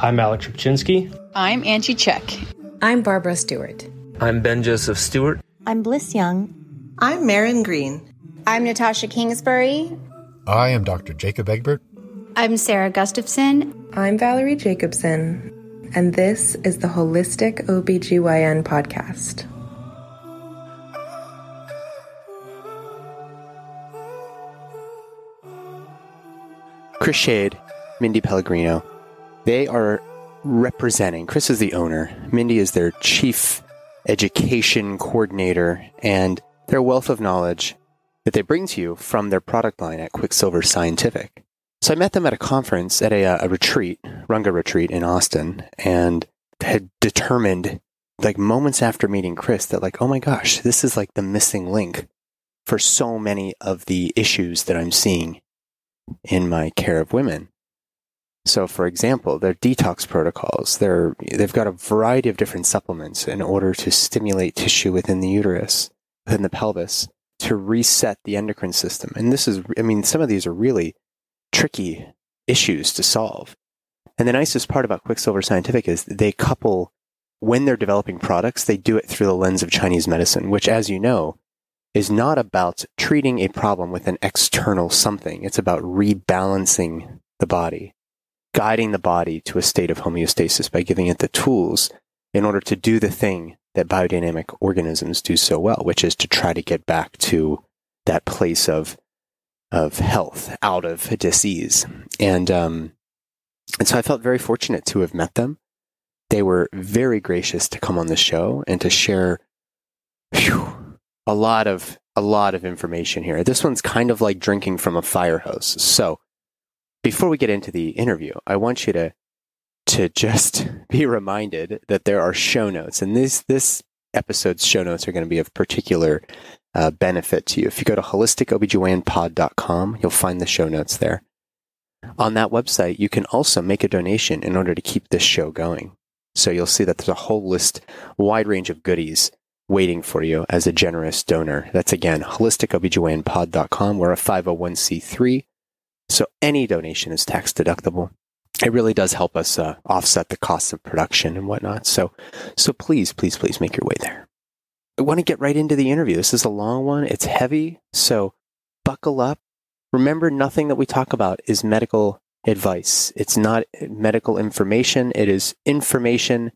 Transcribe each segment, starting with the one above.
I'm Alex Trubchinsky. I'm Angie Check. I'm Barbara Stewart. I'm Ben Joseph Stewart. I'm Bliss Young. I'm Marin Green. I'm Natasha Kingsbury. I am Dr. Jacob Egbert. I'm Sarah Gustafson. I'm Valerie Jacobson. And this is the Holistic OBGYN podcast. Chris Shade, Mindy Pellegrino, they are representing, Chris is the owner, Mindy is their chief education coordinator, and their wealth of knowledge that they bring to you from their product line at Quicksilver Scientific. So I met them at a conference at a, uh, a retreat, Runga retreat in Austin, and had determined, like moments after meeting Chris, that like, oh my gosh, this is like the missing link for so many of the issues that I'm seeing in my care of women. So, for example, their detox protocols, they're, they've got a variety of different supplements in order to stimulate tissue within the uterus, within the pelvis, to reset the endocrine system. And this is, I mean, some of these are really tricky issues to solve. And the nicest part about Quicksilver Scientific is they couple, when they're developing products, they do it through the lens of Chinese medicine, which, as you know, is not about treating a problem with an external something. It's about rebalancing the body, guiding the body to a state of homeostasis by giving it the tools in order to do the thing that biodynamic organisms do so well, which is to try to get back to that place of of health out of disease. And um, and so I felt very fortunate to have met them. They were very gracious to come on the show and to share whew, a lot of a lot of information here. This one's kind of like drinking from a fire hose. So before we get into the interview, I want you to to just be reminded that there are show notes, and this this episode's show notes are going to be of particular uh, benefit to you. If you go to holisticobgynpod.com, you'll find the show notes there. On that website, you can also make a donation in order to keep this show going. So you'll see that there's a whole list, wide range of goodies waiting for you as a generous donor. That's again, holisticobgynpod.com. We're a 501c3, so any donation is tax deductible. It really does help us uh, offset the costs of production and whatnot. So, so please, please, please make your way there. I want to get right into the interview. This is a long one. It's heavy, so buckle up. Remember, nothing that we talk about is medical advice. It's not medical information. It is information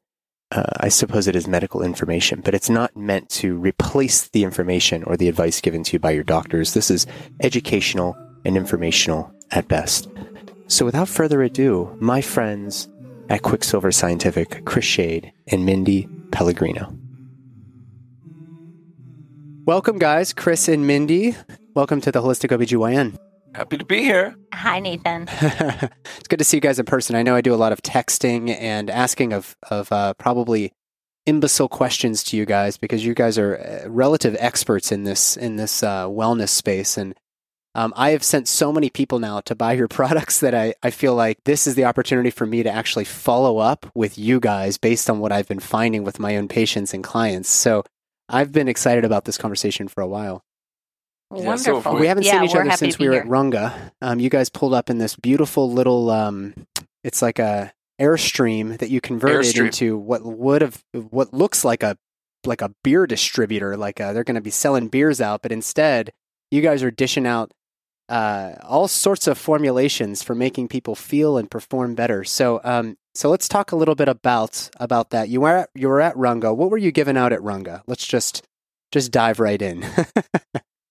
uh, I suppose it is medical information, but it's not meant to replace the information or the advice given to you by your doctors. This is educational and informational at best. So, without further ado, my friends at Quicksilver Scientific, Chris Shade and Mindy Pellegrino. Welcome, guys, Chris and Mindy. Welcome to the Holistic OBGYN. Happy to be here. Hi, Nathan. it's good to see you guys in person. I know I do a lot of texting and asking of of uh, probably imbecile questions to you guys because you guys are uh, relative experts in this in this uh, wellness space and. Um, I have sent so many people now to buy your products that I, I feel like this is the opportunity for me to actually follow up with you guys based on what I've been finding with my own patients and clients. So I've been excited about this conversation for a while. Wonderful. so We haven't yeah, seen each other since we were here. at Runga. Um, you guys pulled up in this beautiful little. Um, it's like a airstream that you converted Airstream. into what would have what looks like a like a beer distributor. Like uh they're going to be selling beers out, but instead you guys are dishing out uh, all sorts of formulations for making people feel and perform better. So, um, so let's talk a little bit about about that. You were at, you were at Runga. What were you giving out at Runga? Let's just just dive right in.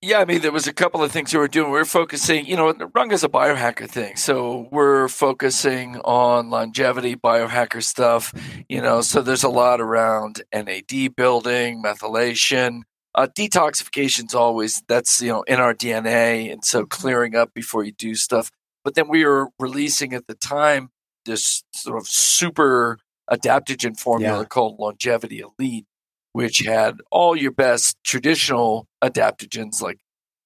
Yeah, I mean, there was a couple of things we were doing. We were focusing, you know, Runga's a biohacker thing. So we're focusing on longevity, biohacker stuff, you know, so there's a lot around NAD building, methylation. Uh, detoxification's always, that's, you know, in our DNA. And so clearing up before you do stuff. But then we were releasing at the time this sort of super adaptogen formula Yeah. called Longevity Elite which had all your best traditional adaptogens like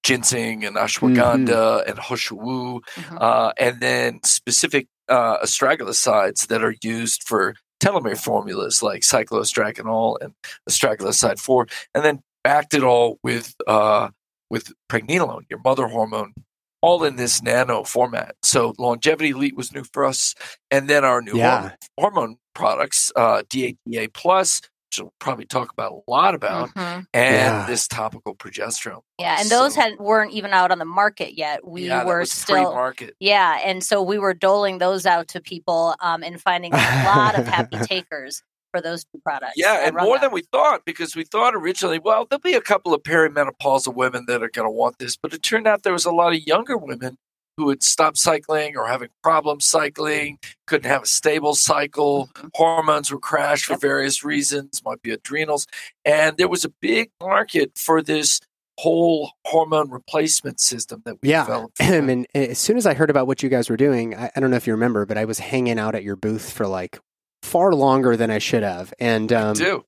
ginseng and ashwagandha and hoshu, Mhm. uh, and then specific uh, astragalosides that are used for telomere formulas like cycloastragenol and astragaloside 4, and then backed it all with uh, with pregnenolone, your mother hormone, all in this nano format. So Longevity Elite was new for us, and then our new Yeah. hormone, hormone products, uh, DHEA Plus, which we'll probably talk about a lot about, Mhm. and Yeah. this topical progesterone. Yeah, and those So- had weren't even out on the market yet. We yeah, that were was still pre-market. Yeah, and so we were doling those out to people um, and finding a lot of happy takers for those two products. Yeah, and more Rundown. than we thought because we thought originally, well, there'll be a couple of perimenopausal women that are going to want this, but it turned out there was a lot of younger women who had stopped cycling or having problems cycling, couldn't have a stable cycle, Mm-hmm. hormones were crashed for various reasons, might be adrenals, and there was a big market for this whole hormone replacement system that we Yeah. developed. for and as soon as I heard about what you guys were doing, I, I don't know if you remember, but I was hanging out at your booth for like far longer than I should have. And um, do.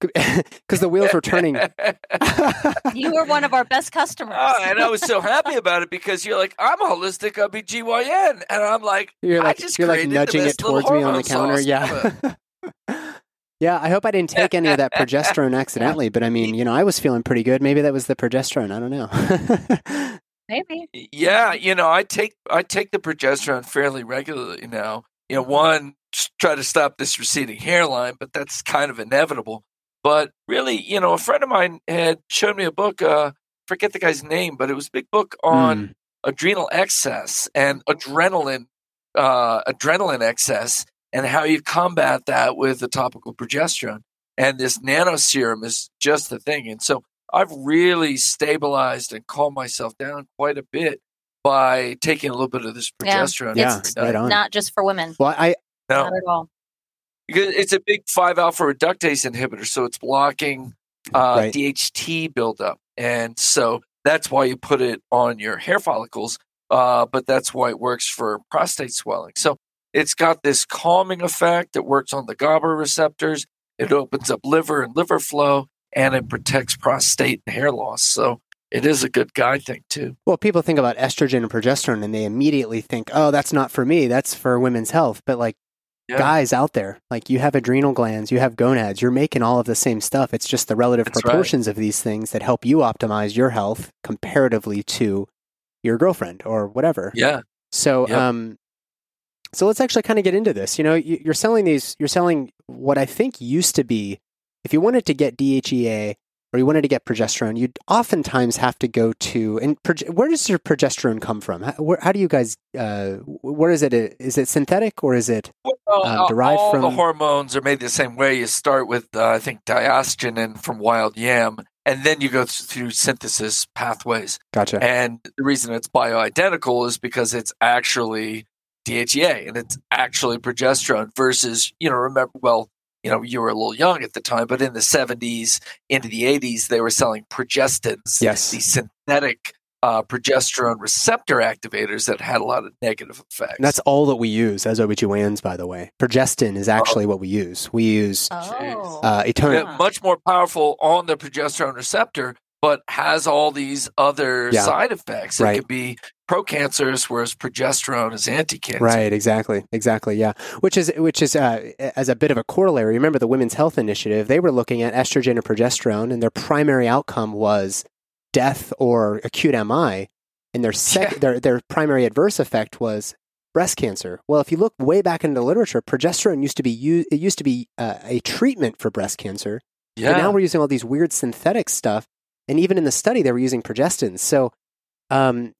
because the wheels were turning. you were one of our best customers. Oh, and I was so happy about it because you're like, I'm a holistic OBGYN. And I'm like, You're I like just you're like nudging it towards me on the counter. Yeah. yeah, I hope I didn't take any of that progesterone accidentally, but I mean, you know, I was feeling pretty good. Maybe that was the progesterone. I don't know. Maybe. yeah, you know, I take I take the progesterone fairly regularly now. You know, one just try to stop this receding hairline, but that's kind of inevitable. But really, you know, a friend of mine had shown me a book. Uh, forget the guy's name, but it was a big book on Mm. adrenal excess and adrenaline, uh, adrenaline excess, and how you combat that with the topical progesterone. And this nano serum is just the thing. And so I've really stabilized and calmed myself down quite a bit by taking a little bit of this Yeah. progesterone. Yeah, every right night. on. Not just for women. Well, I No, Not at all. because it's a big 5 alpha reductase inhibitor, so it's blocking uh, Right. DHT buildup. And so that's why you put it on your hair follicles, uh, but that's why it works for prostate swelling. So it's got this calming effect. It works on the GABA receptors. It opens up liver and liver flow, and it protects prostate and hair loss. So it is a good guy thing, too. well, people think about estrogen and progesterone, and they immediately think, "Oh, that's not for me. That's for women's health." But like Yeah. guys out there, like you have adrenal glands, you have gonads, you're making all of the same stuff. It's just the relative That's right. proportions of these things that help you optimize your health comparatively to your girlfriend or whatever. Yeah. So, um, so let's actually kind of get into this. You know, you're selling these. You're selling what I think used to be, if you wanted to get DHEA or you wanted to get progesterone, you'd oftentimes have to go to. And proge- where does your progesterone come from? How, where, how do you guys? Uh, where is it? Is it synthetic or is it? Uh, derived all the hormones are made the same way. You start with, uh, I think, diosgenin from wild yam, and then you go through synthesis pathways. Gotcha. And the reason it's bioidentical is because it's actually DHEA and it's actually progesterone versus, you know, remember, well, you know, you were a little young at the time, but in the 70s into the 80s, they were selling progestins, Yes. these synthetic uh, progesterone receptor activators that had a lot of negative effects. And that's all that we use as OBGYNs, by the way. Progestin is actually what we use. We use Oh. uh, eternal. Yeah, much more powerful on the progesterone receptor, but has all these other Yeah. side effects. It Right. could be pro cancers, whereas progesterone is anti-cancer. Right, exactly, exactly, yeah. Which is which is uh, as a bit of a corollary. Remember the Women's Health Initiative? They were looking at estrogen and progesterone, and their primary outcome was death or acute MI, and their sec- Yeah. their their primary adverse effect was breast cancer. Well, if you look way back into the literature, progesterone used to be u- it used to be uh, a treatment for breast cancer, Yeah. but now we're using all these weird synthetic stuff, and even in the study they were using progestins. So. Um,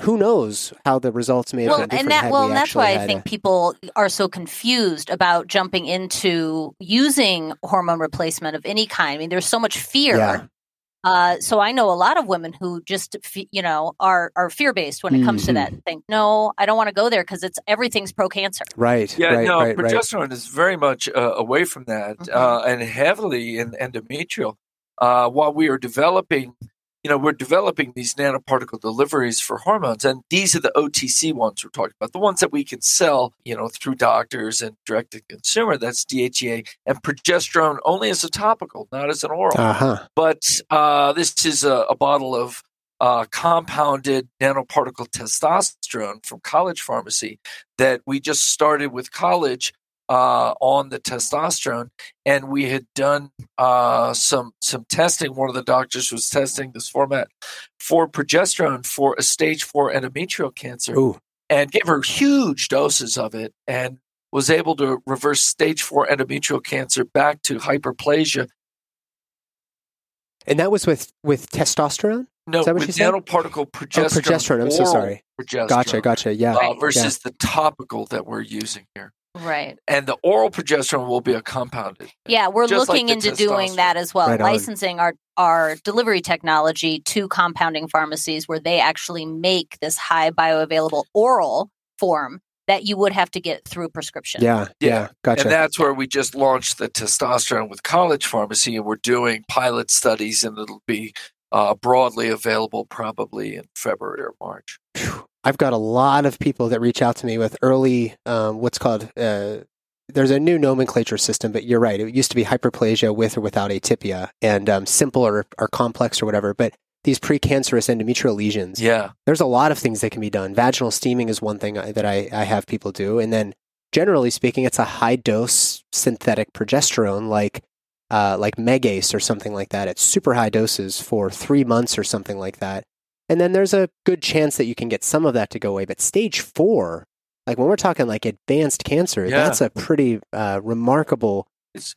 who knows how the results may have well, been different and that well, we and that's why I think a- people are so confused about jumping into using hormone replacement of any kind. I mean, there's so much fear. Yeah. Uh, so I know a lot of women who just, you know, are are fear based when it comes to Mhm. that. Think, no, I don't want to go there because it's everything's pro cancer. Right. Yeah, right, no, right, right. progesterone is very much uh, away from that Mhm. uh, and heavily in endometrial. Uh, while we are developing, you know, we're developing these nanoparticle deliveries for hormones, and these are the OTC ones we're talking about, the ones that we can sell, you know, through doctors and direct to consumer. That's DHEA and progesterone only as a topical, not as an oral Uh huh. but uh, this is a, a bottle of uh, compounded nanoparticle testosterone from college pharmacy that we just started with college uh, on the testosterone, and we had done uh, some some testing. One of the doctors was testing this format for progesterone for a stage four endometrial cancer, Ooh. and gave her huge doses of it, and was able to reverse stage four endometrial cancer back to hyperplasia. And that was with with testosterone. No, Is that what with nanoparticle progesterone. Oh, progesterone. I'm so sorry. Progesterone, Gotcha, gotcha. Yeah. uh, yeah. versus the topical that we're using here. Right. And the oral progesterone will be a compounded. Yeah, we're Just like looking the into doing that as well, Right licensing our our delivery technology to compounding pharmacies where they actually make this high bioavailable oral form that you would have to get through prescription. Yeah, yeah, Yeah. gotcha. And that's where we just launched the testosterone with college pharmacy, and we're doing pilot studies, and it'll be uh, broadly available probably in February or March. I've got a lot of people that reach out to me with early, um, what's called, uh, there's a new nomenclature system, but you're right. It used to be hyperplasia with or without atypia and um, simple or, or complex or whatever. But these precancerous endometrial lesions, Yeah. there's a lot of things that can be done. Vaginal steaming is one thing I- that I, I have people do. And then generally speaking, it's a high dose synthetic progesterone like uh, like Megace or something like that at super high doses for three months or something like that. And then there's a good chance that you can get some of that to go away. But stage four, like when we're talking like advanced cancer, Yeah. that's a pretty uh, remarkable,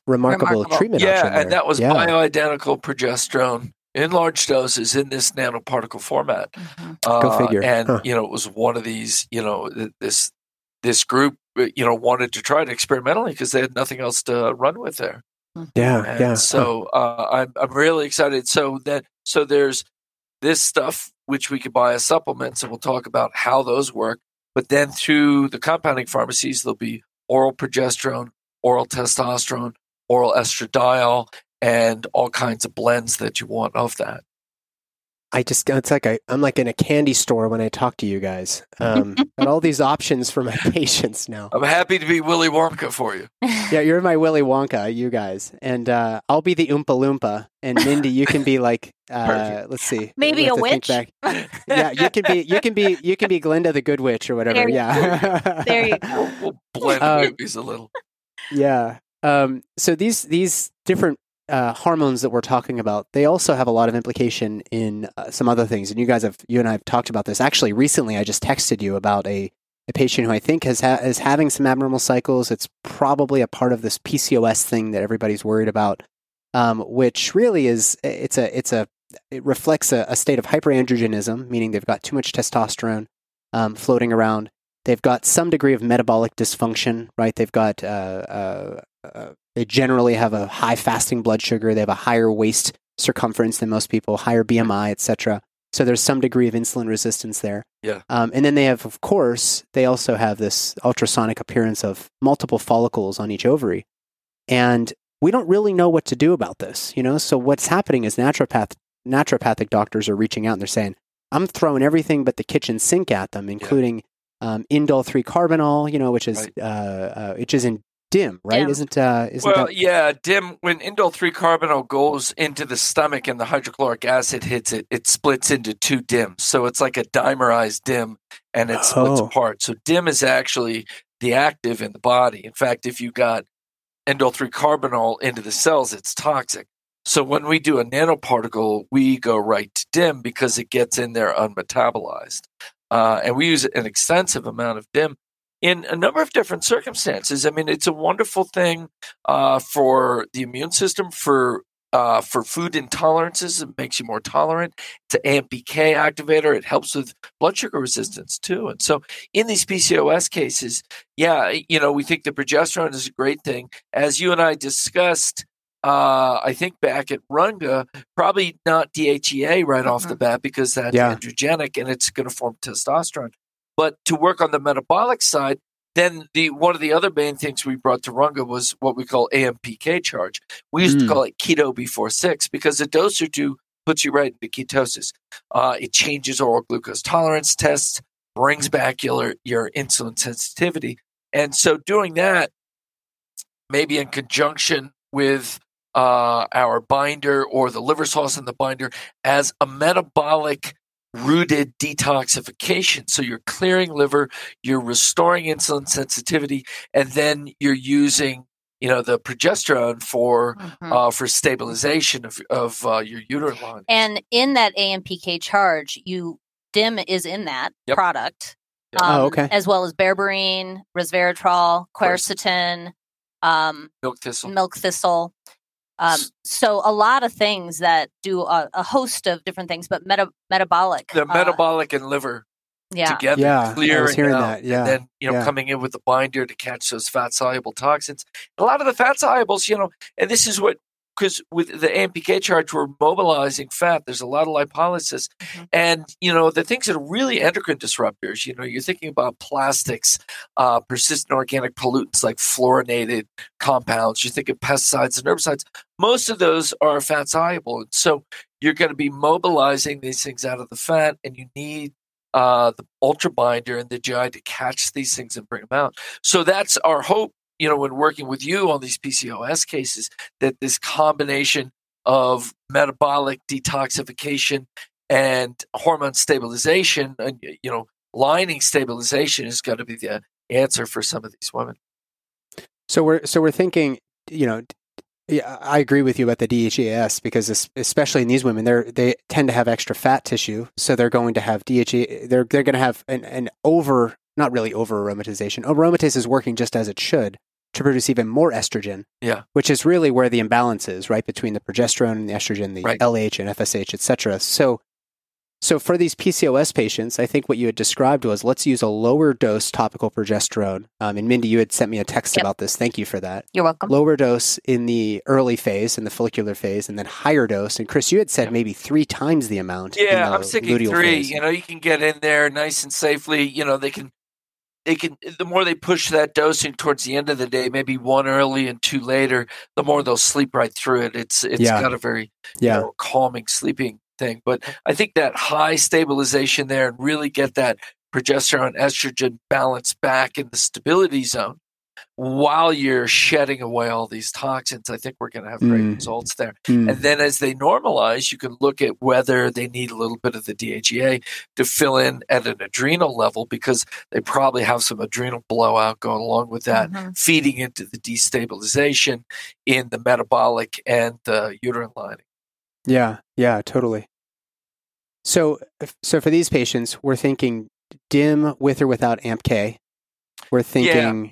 remarkable, remarkable. treatment yeah, option. and that was yeah. bioidentical progesterone in large doses in this nanoparticle format. Mhm. Go Uh, figure. And Huh. you know, it was one of these. You know, this this group, uh, you know, wanted to try it experimentally because they had nothing else to run with there. yeah, And yeah. so uh, I'm I'm really excited. So that so there's this stuff which we could buy as supplements, and we'll talk about how those work. But then through the compounding pharmacies, there'll be oral progesterone, oral testosterone, oral estradiol, and all kinds of blends that you want of that. I just it's like I, I'm like in a candy store when I talk to you guys. Um, got all these options for my patients now. I'm happy to be Willy Wonka for you. Yeah, you're my Willy Wonka, you guys, and uh, I'll be the Oompa Loompa, and Mindy, you can be like, uh, let's see, Maybe a have to think witch. back. Yeah, you can be, you can be, you can be Glinda the Good Witch or whatever. There yeah, There you We'll, we'll blend Um, movies a little. Yeah. Um, so these these different uh, hormones that we're talking about, they also have a lot of implication in uh, some other things. And you guys have, you and I have talked about this. Actually, recently, I just texted you about a, a patient who I think has ha- is having some abnormal cycles. It's probably a part of this PCOS thing that everybody's worried about, um, which really is it's a it's a it reflects a, a state of hyperandrogenism, meaning they've got too much testosterone um, floating around. They've got some degree of metabolic dysfunction, right? They've got, uh, uh, uh, they generally have a high fasting blood sugar. They have a higher waist circumference than most people, higher BMI, etc. So there's some degree of insulin resistance there. Yeah. Um, and then they have, of course, they also have this ultrasonic appearance of multiple follicles on each ovary. And we don't really know what to do about this, you know? So what's happening is naturopath, naturopathic doctors are reaching out and they're saying, I'm throwing everything but the kitchen sink at them, including um, indole three carbinol, you know, which is Right. uh, uh, which is in dim, right? Dim. Isn't uh, isn't Well, that yeah, dim when indole three carbinol goes into the stomach and the hydrochloric acid hits it, it splits into two dims. So it's like a dimerized dim, and it splits Oh. apart. So dim is actually the active in the body. In fact, if you got indole three carbinol into the cells, it's toxic. So when we do a nanoparticle, we go right to dim because it gets in there unmetabolized, uh, and we use an extensive amount of dim in a number of different circumstances. I mean, it's a wonderful thing uh, for the immune system for uh, for food intolerances. It makes you more tolerant. It's an AMPK activator. It helps with blood sugar resistance too. And so, in these PCOS cases, yeah, you know, we think the progesterone is a great thing. As you and I discussed. Uh, I think back at Runga, probably not DHEA right off the bat because that's Yeah. androgenic and it's going to form testosterone. But to work on the metabolic side, then the one of the other main things we brought to Runga was what we call AMPK charge. We used Mm. to call it keto before six because a dose or two puts you right into ketosis. Uh, it changes oral glucose tolerance tests, brings back your your insulin sensitivity, and so doing that, maybe in conjunction with uh, our binder or the liver sauce in the binder as a metabolic rooted detoxification. So you're clearing liver, you're restoring insulin sensitivity, and then you're using you know the progesterone for Mhm. uh, for stabilization of of uh, your uterine line. And in that AMPK charge, you DIM is in that Yep. product. Yep. Oh, okay. As well as berberine, resveratrol, quercetin, um, milk thistle. milk thistle. Um, so a lot of things that do a, a host of different things, but meta- metabolic. the uh, metabolic and liver yeah. together, Yeah, I was clearing hearing out, that, yeah, and then you know yeah. coming in with the binder to catch those fat soluble toxins. A lot of the fat solubles, you know, and this is what because with the AMPK charge, we're mobilizing fat. There's a lot of lipolysis, Mhm. and you know the things that are really endocrine disruptors. You know, you're thinking about plastics, uh, persistent organic pollutants like fluorinated compounds. You think of pesticides and herbicides. Most of those are fat soluble, and so you're going to be mobilizing these things out of the fat, and you need uh, the ultra binder and the GI to catch these things and bring them out. So that's our hope, you know, when working with you on these PCOS cases, that this combination of metabolic detoxification and hormone stabilization and, you know, lining stabilization is going to be the answer for some of these women. So we're so we're thinking, you know, I agree with you about the DHEAS because especially in these women, they they tend to have extra fat tissue, so they're going to have DHEA. They're they're going to have an, an over, not really over aromatization. Aromatase is working just as it should to produce even more estrogen. Yeah. which is really where the imbalance is, right, between the progesterone and the estrogen, the Right. LH and FSH, etc. So. So for these PCOS patients, I think what you had described was let's use a lower dose topical progesterone. Um, and Mindy, you had sent me a text Yep. about this. Thank you for that You're welcome. lower dose in the early phase, in the follicular phase, and then higher dose. And Chris, you had said Yeah. maybe three times the amount. in Yeah, the I'm thinking luteal three. phase. You know, you can get in there nice and safely. You know, they can, they can. The more they push that dosing towards the end of the day, maybe one early and two later, the more they'll sleep right through it. It's it's Yeah. got a very you know, calming sleeping thing. But I think that high stabilization there and really get that progesterone estrogen balance back in the stability zone while you're shedding away all these toxins. I think we're going to have great Mm. results there. Mm. And then as they normalize, you can look at whether they need a little bit of the DHEA to fill in at an adrenal level because they probably have some adrenal blowout going along with that, Mhm. feeding into the destabilization in the metabolic and the uterine lining. yeah, yeah, totally. So, so for these patients, we're thinking dim with or without AMP-K. We're thinking, yeah,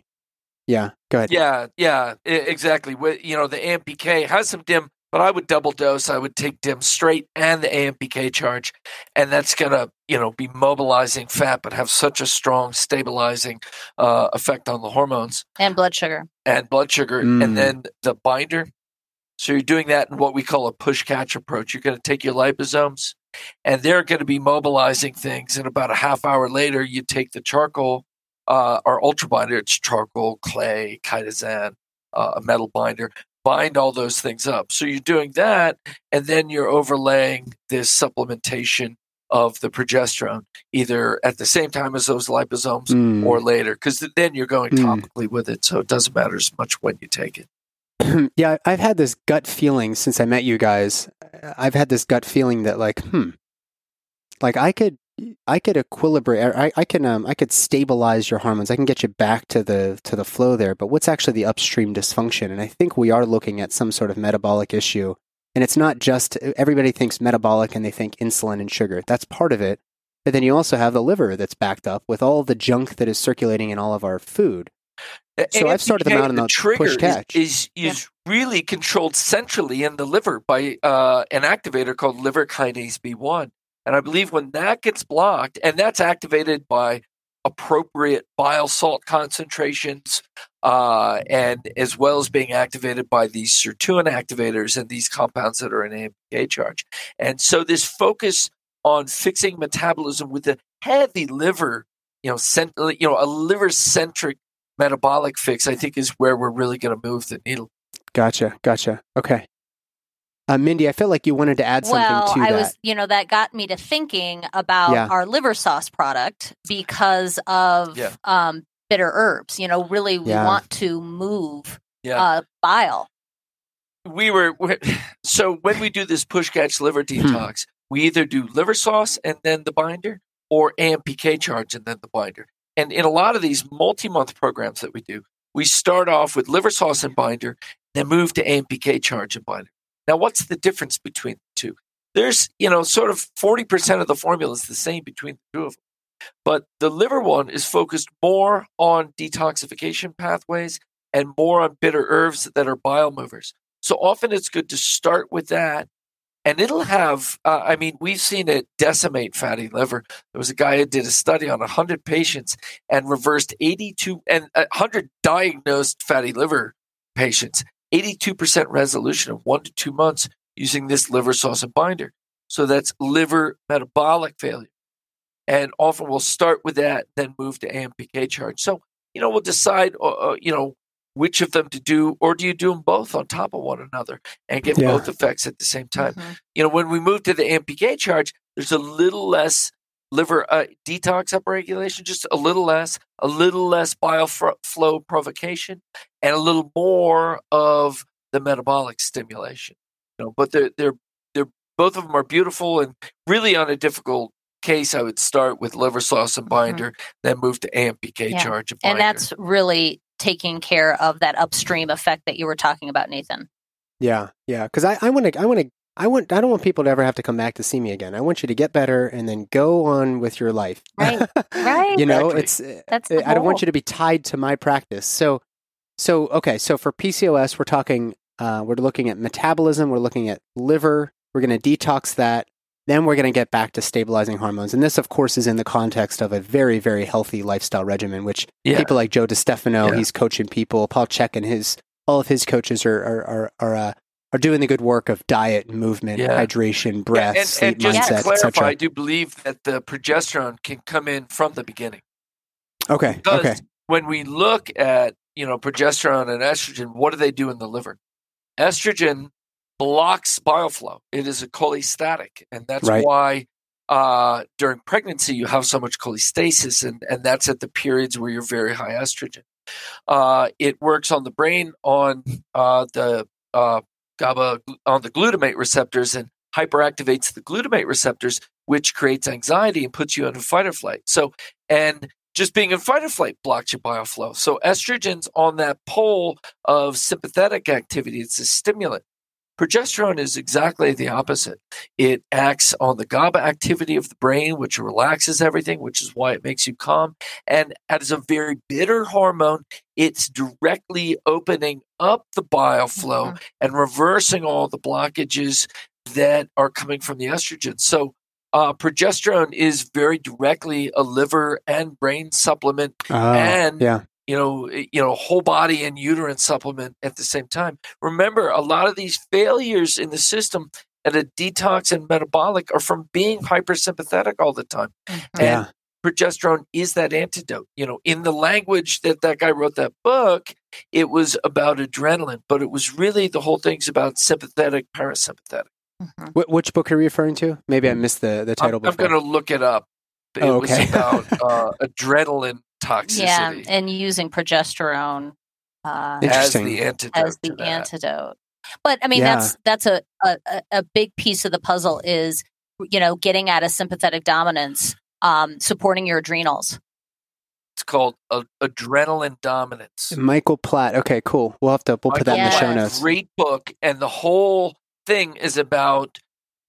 go ahead. Yeah, yeah, exactly. You know, the AMPK has some dim, but I would double dose. I would take dim straight and the AMPK charge, and that's gonna, you know, be mobilizing fat, but have such a strong stabilizing uh, effect on the hormones And blood sugar. and blood sugar, Mm. and then the binder. So you're doing that in what we call a push catch approach. You're going to take your liposomes, and they're going to be mobilizing things. And about a half hour later, you take the charcoal uh, or ultra binder. It's charcoal, clay, chitosan, uh, a metal binder. Bind all those things up. So you're doing that, and then you're overlaying this supplementation of the progesterone, either at the same time as those liposomes Mm. or later, because then you're going Mm. topically with it. So it doesn't matter as much when you take it. yeah, I've had this gut feeling since I met you guys. I've had this gut feeling that like, hmm, like I could, I could equilibrate. I, I can, um, I could stabilize your hormones. I can get you back to the to the flow there. But what's actually the upstream dysfunction? And I think we are looking at some sort of metabolic issue. And it's not just everybody thinks metabolic and they think insulin and sugar. That's part of it. But then you also have the liver that's backed up with all the junk that is circulating in all of our food. So I've started them AMPK, out on the trigger push is- catch. Is is, really controlled centrally in the liver by uh, an activator called liver kinase B1, and I believe when that gets blocked, and that's activated by appropriate bile salt concentrations, uh, and as well as being activated by these sirtuin activators and these compounds that are in AMPK charge. And so this focus on fixing metabolism with a heavy liver, you know, cent- you know, a liver centric metabolic fix, I think, is where we're really going to move the needle. Gotcha, gotcha. Okay. Uh, Mindy, I felt like you wanted to add something well, to that. I that. was, you know, that got me to thinking about Yeah. our liver sauce product because of Yeah. um, bitter herbs. You know, really, we Yeah. want to move Yeah. uh, bile. we were we- so when we do this push catch liver Hmm. detox, we either do liver sauce and then the binder or AMPK charge and then the binder. And in a lot of these multi month programs that we do, we start off with liver sauce and binder, then move to AMPK charge and binder. Now, what's the difference between the two? There's, you know, sort of 40% of the formula is the same between the two of them. But the liver one is focused more on detoxification pathways and more on bitter herbs that are bile movers. So often it's good to start with that. And it'll have, uh, I mean, we've seen it decimate fatty liver. There was a guy who did a study on 100 patients and reversed 82 and 100 diagnosed fatty liver patients, 82% resolution of one to two months using this liver sauce and binder. So that's liver metabolic failure. And often we'll start with that, then move to AMPK charge. So, you know, we'll decide, uh, uh, you know, which of them to do, or do you do them both on top of one another and get yeah. both effects at the same time? Mm-hmm. You know, when we move to the AMPK charge, there's a little less liver uh, detox upregulation, just a little less, a little less bile flow provocation, and a little more of the metabolic stimulation. You know, but they're they're they're both of them are beautiful and really on a difficult case. I would start with liver sauce and mm-hmm. binder, mm-hmm. then move to AMPK yeah. charge and, and that's really taking care of that upstream effect that you were talking about, Nathan. Yeah, yeah. Because I, I want to, I want to, I want, I don't want people to ever have to come back to see me again. I want you to get better and then go on with your life. Right, right. you know, it's. That's. I don't want you to be tied to my practice. So, so okay. So for PCOS, we're talking. Uh, we're looking at metabolism. We're looking at liver. We're going to detox that. Then we're going to get back to stabilizing hormones. And this, of course, is in the context of a very, very healthy lifestyle regimen, which yeah. people like Joe DeStefano, yeah. he's coaching people. Paul Chek and his, all of his coaches are, are, are, are, uh, are doing the good work of diet, movement, yeah. hydration, breath, and, sleep, and just mindset, to clarify, I do believe that the progesterone can come in from the beginning. Okay. Because okay. when we look at you know progesterone and estrogen, what do they do in the liver? Estrogen blocks bile flow. It is a cholestatic, and that's right. why uh, during pregnancy you have so much cholestasis, and, and that's at the periods where you're very high estrogen. Uh, it works on the brain on uh, the uh, GABA on the glutamate receptors and hyperactivates the glutamate receptors, which creates anxiety and puts you in fight or flight. So, and just being in fight or flight blocks your bile flow. So estrogen's on that pole of sympathetic activity. It's a stimulant. Progesterone is exactly the opposite. It acts on the GABA activity of the brain, which relaxes everything, which is why it makes you calm. And as a very bitter hormone, it's directly opening up the bile flow mm-hmm. and reversing all the blockages that are coming from the estrogen. So, uh, progesterone is very directly a liver and brain supplement, uh, and yeah you know, eh, you know, whole body and uterine supplement at the same time. Remember, a lot of these failures in the system at a detox and metabolic are from being hypersympathetic all the time. Mm-hmm. And progesterone is that antidote. You know, in the language that that guy wrote that book, it was about adrenaline, but it was really the whole thing's about sympathetic, parasympathetic. Mm-hmm. which book are you referring to? Maybe I missed the, the title. I'm, I'm going to look it up. It oh, okay. was about uh, adrenaline toxicity. Yeah, and using progesterone uh, as the antidote. As the antidote. But I mean, yeah. that's that's a, a a big piece of the puzzle is you know getting at a sympathetic dominance, um, supporting your adrenals. It's called uh, adrenaline dominance. Michael Platt. Okay, cool. We'll have to we'll put that in the show notes. Great book, and the whole thing is about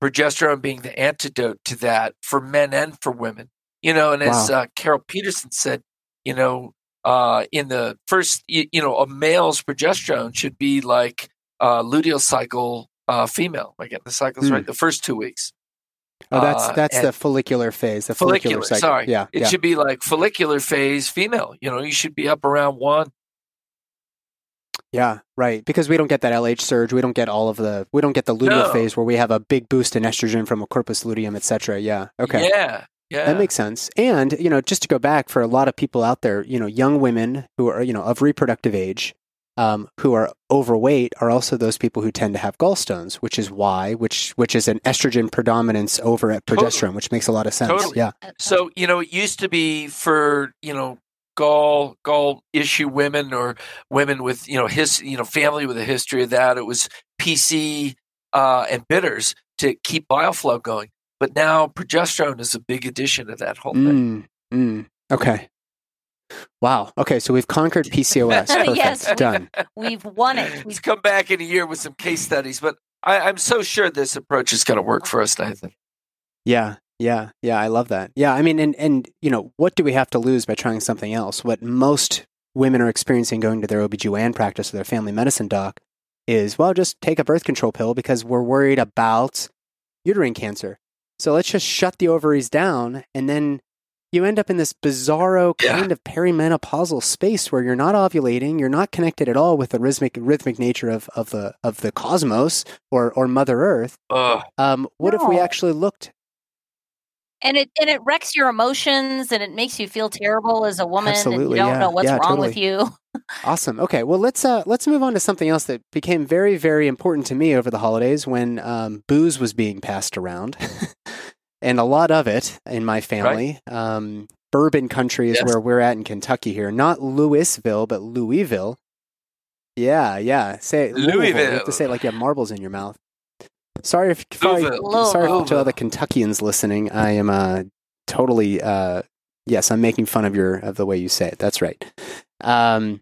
progesterone being the antidote to that for men and for women. You know, and as uh, Carol Peterson said, you know, uh, in the first, you, you, know, a male's progesterone should be like uh, luteal cycle uh, female. I get the cycles mm. right. The first two weeks. Oh, that's uh, that's the follicular phase. The follicular, follicular cycle. Sorry, yeah, it yeah. should be like follicular phase female. You know, you should be up around one. Yeah, right. Because we don't get that LH surge. We don't get all of the. We don't get the luteal no. phase where we have a big boost in estrogen from a corpus luteum, etc. Yeah. Okay. Yeah. Yeah. That makes sense. And, you know, just to go back for a lot of people out there, you know, young women who are, you know, of reproductive age, um, who are overweight are also those people who tend to have gallstones, which is why, which which is an estrogen predominance over at progesterone, totally. which makes a lot of sense. Totally. Yeah. So you know, it used to be for you know gall gall issue women or women with you know his you know family with a history of that. It was PC uh, and bitters to keep bile flow going. But now progesterone is a big addition to that whole thing. Mm, mm, okay. Wow. Okay, so we've conquered PCOS. Perfect. yes, Done. We've won it. Let's come back in a year with some case studies, but I, I'm so sure this approach is going to work for us, Nathan. Yeah, yeah, yeah. I love that. Yeah, I mean, and and you know, what do we have to lose by trying something else? What most women are experiencing going to their OBGYN practice or their family medicine doc is, well, just take a birth control pill because we're worried about uterine cancer. So let's just shut the ovaries down and then you end up in this bizarro kind Yeah. of perimenopausal space where you're not ovulating, you're not connected at all with the rhythmic rhythmic nature of, of the of the cosmos or or Mother Earth. Ugh. Um, what if we actually looked And it and it wrecks your emotions and it makes you feel terrible as a woman and you don't yeah. know what's Yeah, wrong totally. with you. Awesome. Okay. Well, let's uh, let's move on to something else that became very, very important to me over the holidays when um, booze was being passed around, and a lot of it in my family. Um, bourbon country is Yes. where we're at in Kentucky here, not Louisville, but Louisville. Yeah, yeah. Say it, Louisville. You have to say it like you have marbles in your mouth. Sorry if sorry, sorry to all the Kentuckians listening. I am uh, totally uh, yes. I'm making fun of your of the way you say it. That's right. Um,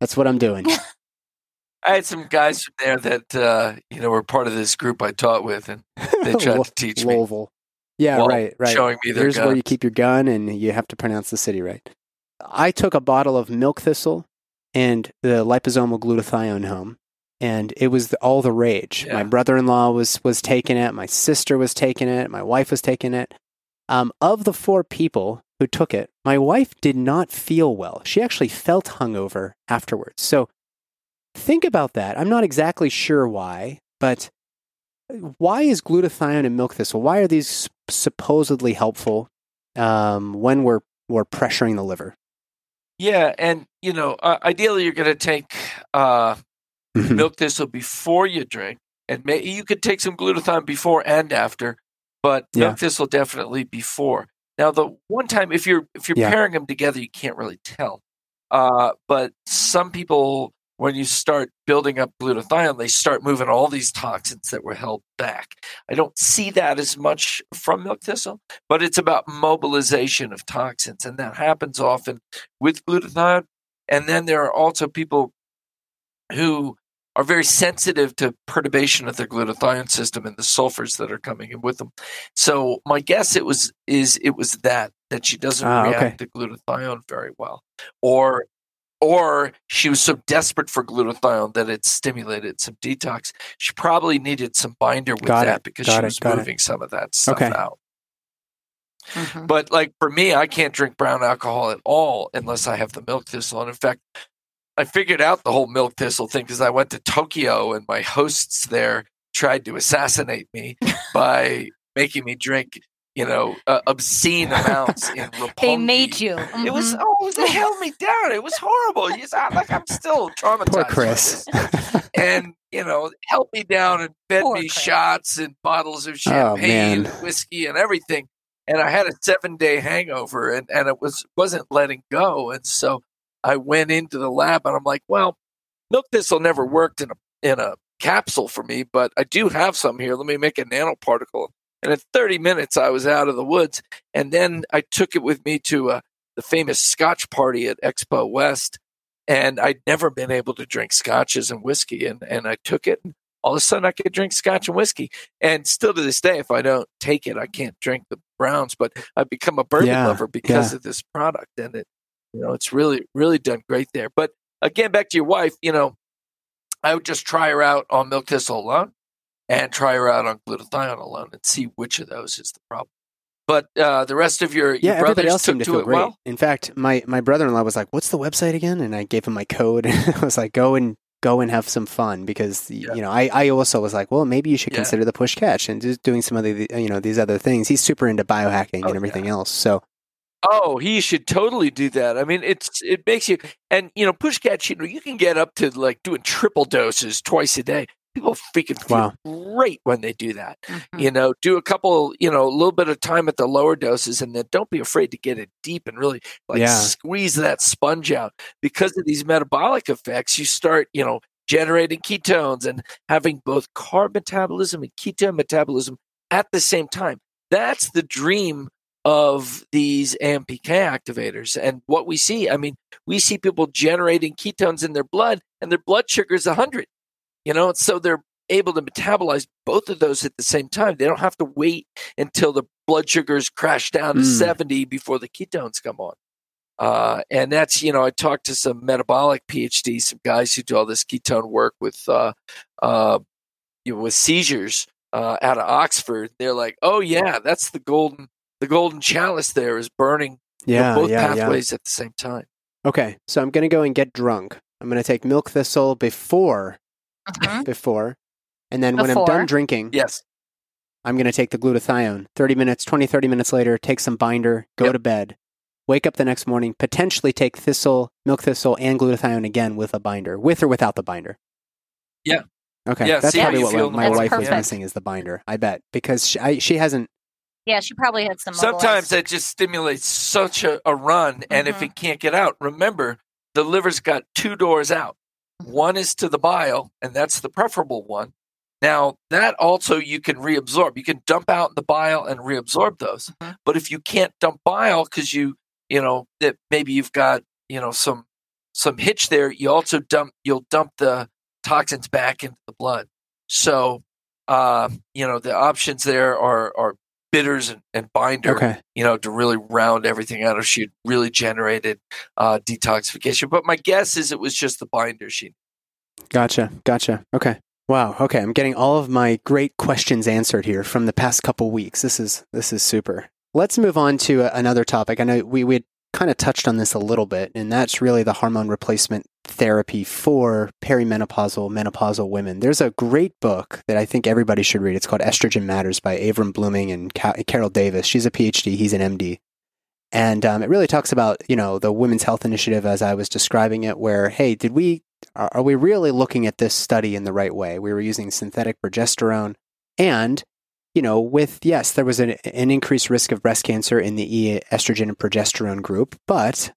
that's what I'm doing. I had some guys from there that uh, you know were part of this group I taught with, and they tried to teach me. Yeah, right, right. Showing me their Here's where you keep your gun, and you have to pronounce the city right. I took a bottle of milk thistle and the liposomal glutathione home, and it was the, all the rage. My brother-in-law was was taking it. My sister was taking it. My wife was taking it. Um, of the four people who took it, my wife did not feel well. She actually felt hungover afterwards. So think about that. I'm not exactly sure why, but why is glutathione and milk thistle? Why are these supposedly helpful um, when we're we're pressuring the liver? Yeah, and you know, uh, ideally you're going to take uh, Mhm. milk thistle before you drink, and may, you could take some glutathione before and after, but Yeah. milk thistle definitely before. Now, the one time if you're if you're Yeah. pairing them together, you can't really tell. Uh, but some people, when you start building up glutathione, they start moving all these toxins that were held back. I don't see that as much from milk thistle, but it's about mobilization of toxins, and that happens often with glutathione. And then there are also people who are very sensitive to perturbation of their glutathione system and the sulfurs that are coming in with them. So my guess it was is it was that that she doesn't Ah, react to glutathione very well, or or she was so desperate for glutathione that it stimulated some detox. She probably needed some binder with Got that it, because got she it, was got it. moving some of that stuff Okay. out. Mhm. But like for me, I can't drink brown alcohol at all unless I have the milk thistle. And in fact, I figured out the whole milk thistle thing because I went to Tokyo and my hosts there tried to assassinate me by making me drink, you know, uh, obscene amounts in Roppongi. They made you. It was Mhm. oh, they held me down. It was horrible. You sound like I'm still traumatized. Poor by Chris. and you know, held me down and fed Poor me Chris. shots and bottles of Oh, champagne, man. and whiskey, and everything. And I had a seven day hangover, and, and it was wasn't letting go. And so I went into the lab, and I'm like, well, milk thistle never worked in a in a capsule for me, but I do have some here. Let me make a nanoparticle. And in 30 minutes, I was out of the woods. And then I took it with me to uh, the famous Scotch party at Expo West. And I'd never been able to drink scotches and whiskey. And, and I took it. And all of a sudden, I could drink scotch and whiskey. And still to this day, if I don't take it, I can't drink the browns. But I've become a bourbon Yeah, lover because of this product. And it, you know, it's really, really done great there. But again, back to your wife, you know, I would just try her out on milk thistle alone and try her out on glutathione alone and see which of those is the problem. But uh, the rest of your, yeah, your everybody brothers else seemed to feel it great. well. In fact, my my brother in law was like, "What's the website again?" And I gave him my code. I was like, "Go and go and have some fun," because Yeah. you know, I, I also was like, "Well, maybe you should Yeah. consider the push catch and just doing some of the you know these other things." He's super into biohacking Oh, and everything else. So Oh, he should totally do that. I mean, it's it makes you and you know push catch. You know, you can get up to like doing triple doses twice a day. People freaking feel Wow. great when they do that. Mhm. You know, do a couple, you know, a little bit of time at the lower doses, and then don't be afraid to get it deep and really like Yeah. squeeze that sponge out. Because of these metabolic effects, you start, you know, generating ketones and having both carb metabolism and ketone metabolism at the same time. that's the dream of these AMPK activators. And what we see, I mean, we see people generating ketones in their blood and their blood sugar is 100. You know, so they're able to metabolize both of those at the same time. They don't have to wait until the blood sugars crash down to mm. 70 before the ketones come on. Uh, and that's, you know, I talked to some metabolic PhDs, some guys who do all this ketone work with, uh, uh, you know, with seizures, uh, out of Oxford. They're like, oh yeah, that's the golden, the golden chalice there is burning yeah, you know, both yeah, pathways yeah. at the same time. Okay. So I'm going to go and get drunk. I'm going to take milk thistle before, uh-huh. before, and then before. when I'm done drinking, yes, I'm going to take the glutathione. 30 minutes, 20, 30 minutes later, take some binder, go yep. to bed, wake up the next morning, potentially take thistle, milk thistle, and glutathione again with a binder, with or without the binder. Yeah. Okay. Yeah, that's probably what my, wife perfect. was missing is the binder. I bet because she, I, she hasn't. Yeah, she probably had some. Sometimes that just stimulates such a, a run, and mm-hmm. if it can't get out, remember the liver's got two doors out. Mm-hmm. One is to the bile, and that's the preferable one. Now, that also you can reabsorb. You can dump out the bile and reabsorb those. Mm-hmm. But if you can't dump bile because you, you know, that maybe you've got, you know, some some hitch there, you also dump you'll dump the toxins back into the blood. So, uh, you know, the options there are are bitters and, and binder, okay. you know, to really round everything out. If she had really generated uh, detoxification, but my guess is it was just the binder she. Gotcha, gotcha. Okay. Wow. Okay, I'm getting all of my great questions answered here from the past couple weeks. This is this is super. Let's move on to another topic. I know we we kind of touched on this a little bit, and that's really the hormone replacement therapy for perimenopausal menopausal women. There's a great book that I think everybody should read. It's called Estrogen Matters by Avrum Bluming and Carol Tavris. She's a PhD. He's an MD. And um, it really talks about, you know, the Women's Health Initiative as I was describing it, where, hey, did we are, we really looking at this study in the right way? We were using synthetic progesterone and you know, with yes, there was an, an increased risk of breast cancer in the estrogen and progesterone group, but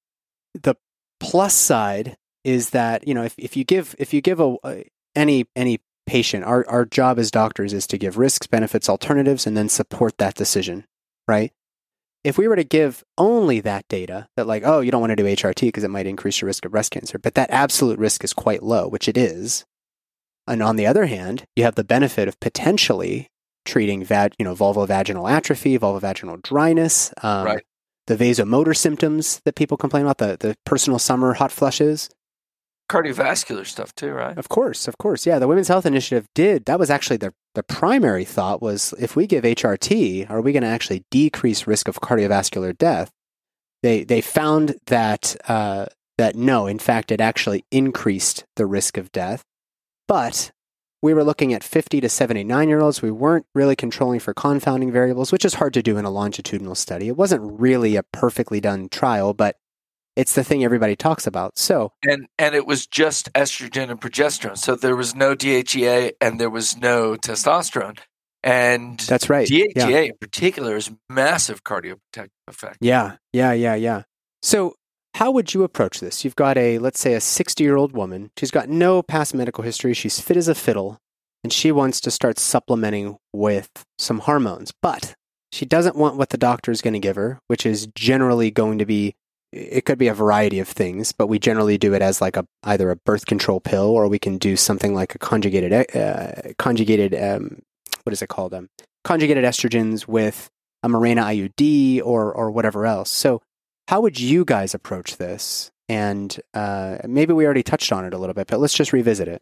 the plus side is that you know if, if you give if you give a, any any patient our our job as doctors is to give risks benefits alternatives and then support that decision right if we were to give only that data that like oh you don't want to do hrt because it might increase your risk of breast cancer but that absolute risk is quite low which it is and on the other hand you have the benefit of potentially treating vag, you know vulvovaginal atrophy vulvovaginal dryness um, right. the vasomotor symptoms that people complain about the, the personal summer hot flushes cardiovascular stuff too, right? Of course, of course. Yeah, the Women's Health Initiative did. That was actually the the primary thought was if we give HRT, are we going to actually decrease risk of cardiovascular death? They they found that uh, that no, in fact, it actually increased the risk of death. But we were looking at 50 to 79 year olds. We weren't really controlling for confounding variables, which is hard to do in a longitudinal study. It wasn't really a perfectly done trial, but it's the thing everybody talks about. So and and it was just estrogen and progesterone. So there was no DHEA and there was no testosterone. And that's right. DHEA yeah. in particular is massive cardioprotective effect. Yeah, yeah, yeah, yeah. So how would you approach this? You've got a let's say a 60 year old woman. She's got no past medical history. She's fit as a fiddle, and she wants to start supplementing with some hormones, but she doesn't want what the doctor is going to give her, which is generally going to be it could be a variety of things, but we generally do it as like a either a birth control pill or we can do something like a conjugated uh, conjugated um, what is it called um, conjugated estrogens with a Mirena IUD or or whatever else. So how would you guys approach this? And uh, maybe we already touched on it a little bit, but let's just revisit it.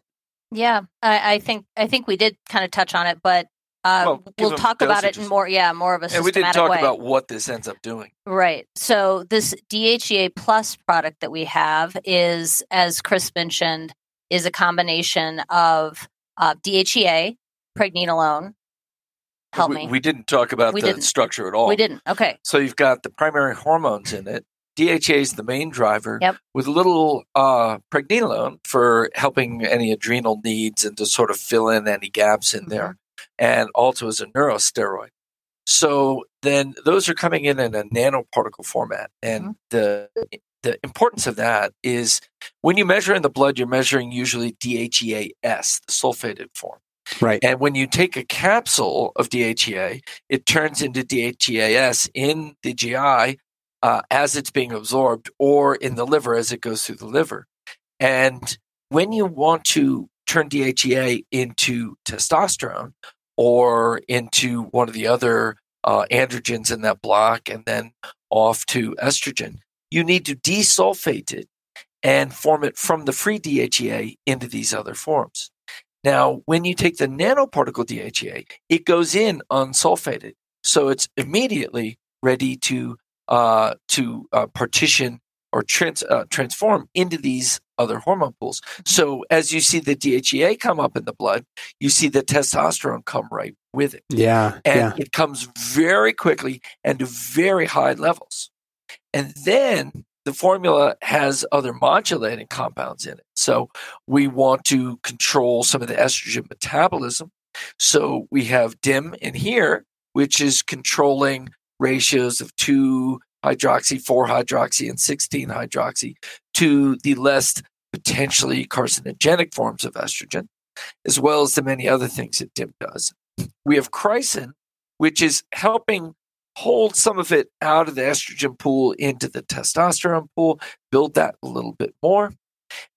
Yeah, I, I think I think we did kind of touch on it, but uh, well, we'll talk about it in more, yeah, more of a systematic way. And we didn't talk way. about what this ends up doing. Right. So this DHEA plus product that we have is, as Chris mentioned, is a combination of uh, DHEA, pregnenolone. Help we, me. We didn't talk about we the didn't. structure at all. We didn't. Okay. So you've got the primary hormones in it. DHA is the main driver, yep. with a little uh, pregnenolone for helping any adrenal needs and to sort of fill in any gaps in mm-hmm. there and also as a neurosteroid. So then those are coming in in a nanoparticle format. And mm-hmm. the the importance of that is when you measure in the blood, you're measuring usually DHEAS, the sulfated form. Right. And when you take a capsule of DHEA, it turns into DHEAS in the GI uh, as it's being absorbed or in the liver as it goes through the liver. And when you want to turn DHEA into testosterone or into one of the other uh, androgens in that block and then off to estrogen, you need to desulfate it and form it from the free DHEA into these other forms. Now, when you take the nanoparticle DHEA, it goes in unsulfated, so it's immediately ready to uh, to uh, partition or trans, uh, transform into these other hormone pools. So as you see the DHEA come up in the blood, you see the testosterone come right with it. Yeah, and yeah. it comes very quickly and to very high levels. And then the formula has other modulating compounds in it. So we want to control some of the estrogen metabolism. So we have DIM in here, which is controlling ratios of 2 hydroxy, 4 hydroxy, and 16 hydroxy to the less potentially carcinogenic forms of estrogen, as well as the many other things that DIM does. We have chrysin, which is helping hold some of it out of the estrogen pool into the testosterone pool, build that a little bit more.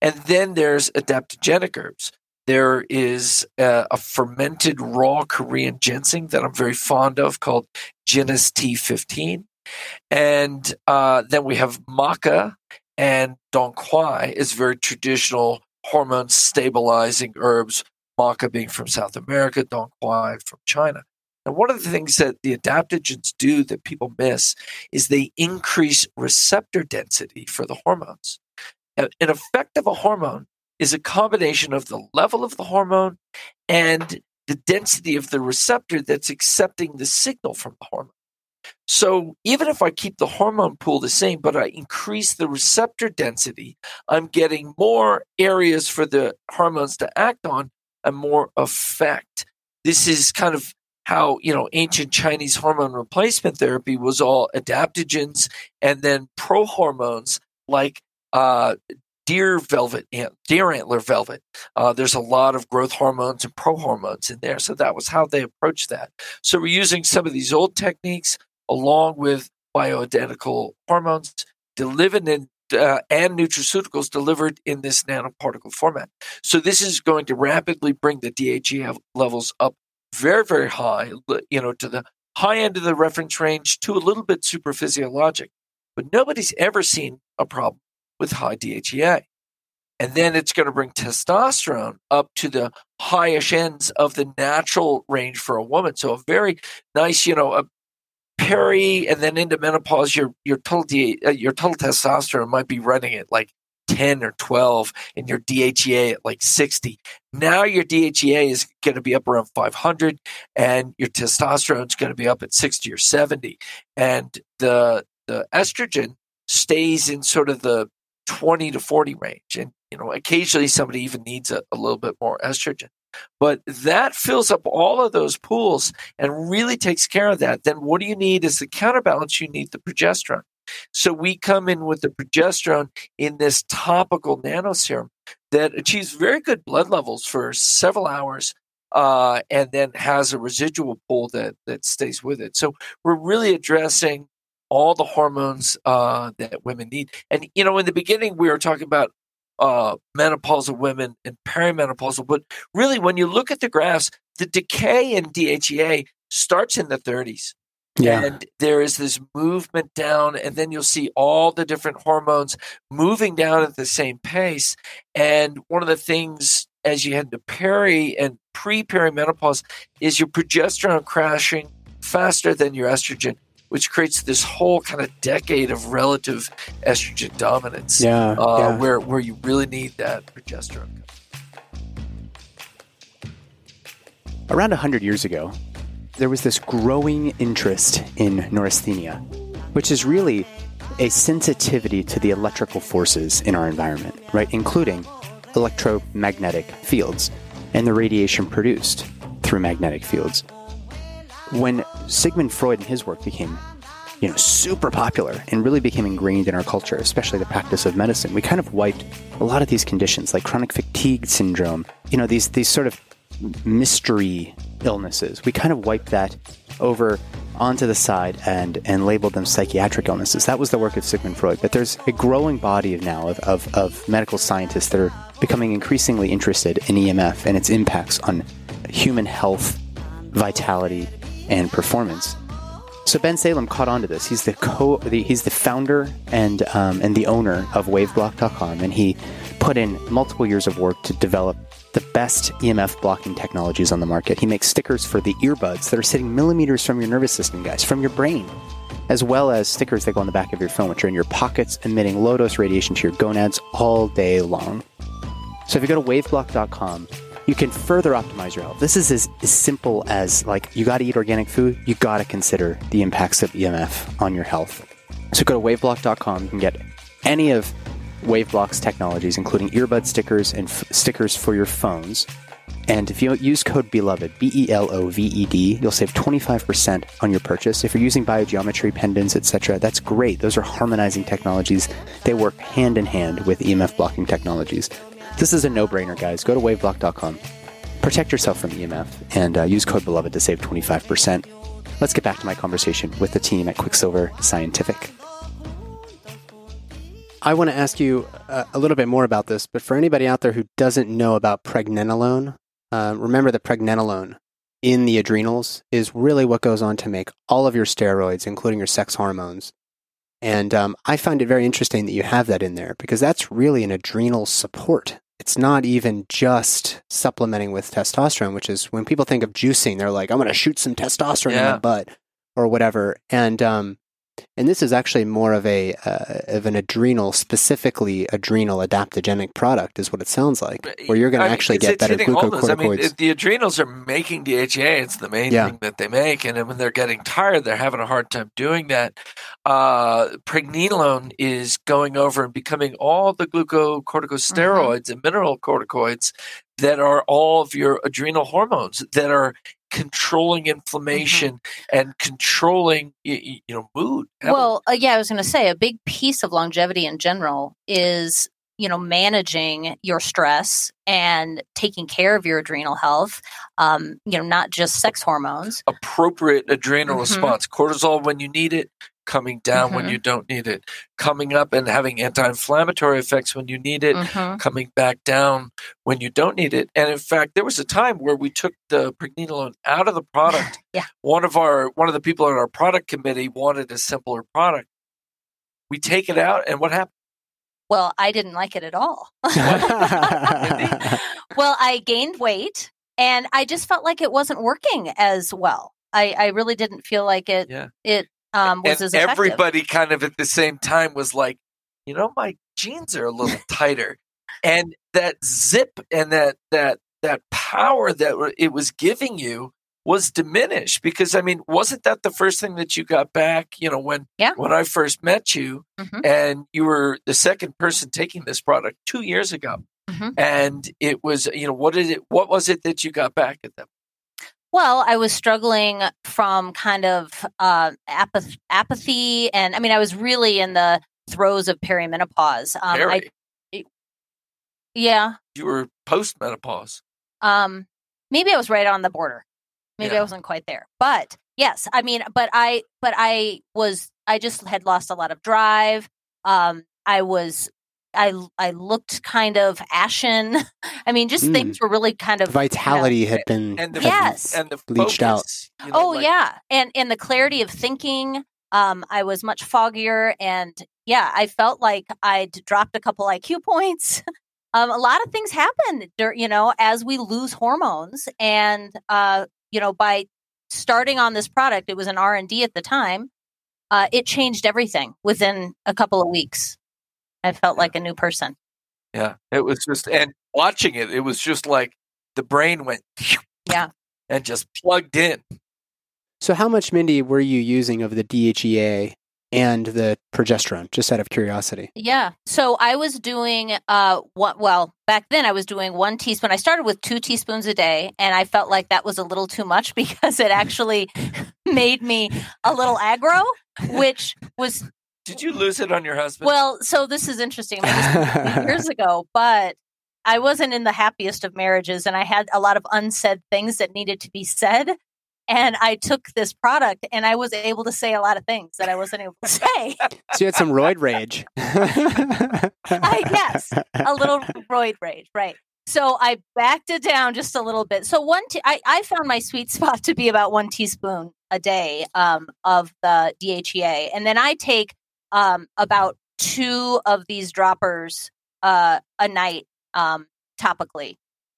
And then there's adaptogenic herbs. There is a, a fermented raw Korean ginseng that I'm very fond of called GINST15. And uh, then we have maca and dong quai is very traditional hormone stabilizing herbs, maca being from South America, dong quai from China. And one of the things that the adaptogens do that people miss is they increase receptor density for the hormones. An effect of a hormone is a combination of the level of the hormone and the density of the receptor that's accepting the signal from the hormone. So even if I keep the hormone pool the same, but I increase the receptor density, I'm getting more areas for the hormones to act on and more effect. This is kind of how you know ancient Chinese hormone replacement therapy was all adaptogens and then prohormones like uh, deer velvet, deer antler velvet. Uh, there's a lot of growth hormones and prohormones in there, so that was how they approached that. So we're using some of these old techniques along with bioidentical hormones delivered in uh, and nutraceuticals delivered in this nanoparticle format. So this is going to rapidly bring the DHEA levels up very, very high, you know, to the high end of the reference range to a little bit super physiologic. But nobody's ever seen a problem with high DHEA. And then it's going to bring testosterone up to the highish ends of the natural range for a woman. So a very nice, you know, a peri and then into menopause, your your total uh, your total testosterone might be running at like 10 or 12 and your DHEA at like 60. Now your DHEA is going to be up around 500 and your testosterone is going to be up at 60 or 70. And the, the estrogen stays in sort of the 20 to 40 range. And, you know, occasionally somebody even needs a, a little bit more estrogen. But that fills up all of those pools and really takes care of that. Then what do you need is the counterbalance? You need the progesterone. So we come in with the progesterone in this topical nanoserum that achieves very good blood levels for several hours uh, and then has a residual pool that, that stays with it. So we're really addressing all the hormones uh, that women need. And, you know, in the beginning, we were talking about uh, menopausal women and perimenopausal, but really, when you look at the graphs, the decay in DHEA starts in the 30s. Yeah. And there is this movement down, and then you'll see all the different hormones moving down at the same pace. And one of the things as you head to peri and pre perimenopause is your progesterone crashing faster than your estrogen, which creates this whole kind of decade of relative estrogen dominance. Yeah, uh, yeah. Where, where you really need that progesterone. Around 100 years ago, there was this growing interest in neurasthenia, which is really a sensitivity to the electrical forces in our environment, right? Including electromagnetic fields and the radiation produced through magnetic fields. When Sigmund Freud and his work became you know, super popular and really became ingrained in our culture, especially the practice of medicine. We kind of wiped a lot of these conditions like chronic fatigue syndrome, you know, these these sort of mystery illnesses. We kind of wiped that over onto the side and, and labeled them psychiatric illnesses. That was the work of Sigmund Freud. But there's a growing body of now of, of, of medical scientists that are becoming increasingly interested in EMF and its impacts on human health, vitality, and performance. So Ben Salem caught on to this. He's the co the, he's the founder and um, and the owner of Waveblock.com, and he put in multiple years of work to develop the best EMF blocking technologies on the market. He makes stickers for the earbuds that are sitting millimeters from your nervous system, guys, from your brain, as well as stickers that go on the back of your phone, which are in your pockets, emitting low dose radiation to your gonads all day long. So if you go to waveblock.com, you can further optimize your health. This is as, as simple as like you got to eat organic food, you got to consider the impacts of EMF on your health. So go to waveblock.com, you can get any of Waveblock's technologies, including earbud stickers and f- stickers for your phones. And if you use code BELOVED, B E L O V E D, you'll save 25% on your purchase. If you're using biogeometry pendants, etc., that's great. Those are harmonizing technologies. They work hand in hand with EMF blocking technologies. This is a no brainer, guys. Go to waveblock.com. Protect yourself from EMF and uh, use code BELOVED to save 25%. Let's get back to my conversation with the team at Quicksilver Scientific. I want to ask you uh, a little bit more about this, but for anybody out there who doesn't know about pregnenolone, uh, remember that pregnenolone in the adrenals is really what goes on to make all of your steroids, including your sex hormones. And um, I find it very interesting that you have that in there because that's really an adrenal support. It's not even just supplementing with testosterone, which is when people think of juicing, they're like, I'm going to shoot some testosterone yeah. in my butt or whatever. And um, and this is actually more of a uh, of an adrenal, specifically adrenal adaptogenic product, is what it sounds like, where you're going to actually mean, get better glucocorticoids. I mean, the adrenals are making DHEA; it's the main yeah. thing that they make, and when they're getting tired, they're having a hard time doing that. Uh, pregnenolone is going over and becoming all the glucocorticosteroids mm-hmm. and mineral corticoids that are all of your adrenal hormones that are controlling mm-hmm. inflammation mm-hmm. and controlling you, you know mood well uh, yeah i was going to say a big piece of longevity in general is you know managing your stress and taking care of your adrenal health um, you know not just sex hormones appropriate adrenal mm-hmm. response cortisol when you need it coming down mm-hmm. when you don't need it, coming up and having anti inflammatory effects when you need it, mm-hmm. coming back down when you don't need it. And in fact, there was a time where we took the pregnenolone out of the product. yeah. One of our one of the people on our product committee wanted a simpler product. We take it out and what happened? Well, I didn't like it at all. well, I gained weight and I just felt like it wasn't working as well. I, I really didn't feel like it yeah. it um, was and everybody kind of at the same time was like, you know, my jeans are a little tighter, and that zip and that that that power that it was giving you was diminished because I mean, wasn't that the first thing that you got back? You know, when yeah. when I first met you, mm-hmm. and you were the second person taking this product two years ago, mm-hmm. and it was you know what did it what was it that you got back at them? Well, I was struggling from kind of uh, apath- apathy, and I mean, I was really in the throes of perimenopause. Um. I, yeah, you were postmenopause. Um, maybe I was right on the border. Maybe yeah. I wasn't quite there, but yes, I mean, but I, but I was, I just had lost a lot of drive. Um, I was I I looked kind of ashen. I mean, just mm. things were really kind of vitality you know, had been and the, yes and the bleached focus, out. You know, oh like, yeah, and and the clarity of thinking. Um, I was much foggier, and yeah, I felt like I'd dropped a couple IQ points. um, a lot of things happen, you know, as we lose hormones, and uh, you know, by starting on this product, it was an R and D at the time. Uh, it changed everything within a couple of weeks. I felt like a new person. Yeah, it was just, and watching it, it was just like the brain went, yeah, and just plugged in. So, how much, Mindy, were you using of the DHEA and the progesterone, just out of curiosity? Yeah. So I was doing uh what well, back then I was doing one teaspoon. I started with two teaspoons a day and I felt like that was a little too much because it actually made me a little aggro, which was did you lose it on your husband? Well, so this is interesting. This years ago, but I wasn't in the happiest of marriages and I had a lot of unsaid things that needed to be said. And I took this product and I was able to say a lot of things that I wasn't able to say. so you had some roid rage. I guess a little roid rage, right. So I backed it down just a little bit. So one, I, I found my sweet spot to be about one teaspoon a day um, of the DHEA, and then I take um, about two of these droppers uh, a night um, topically.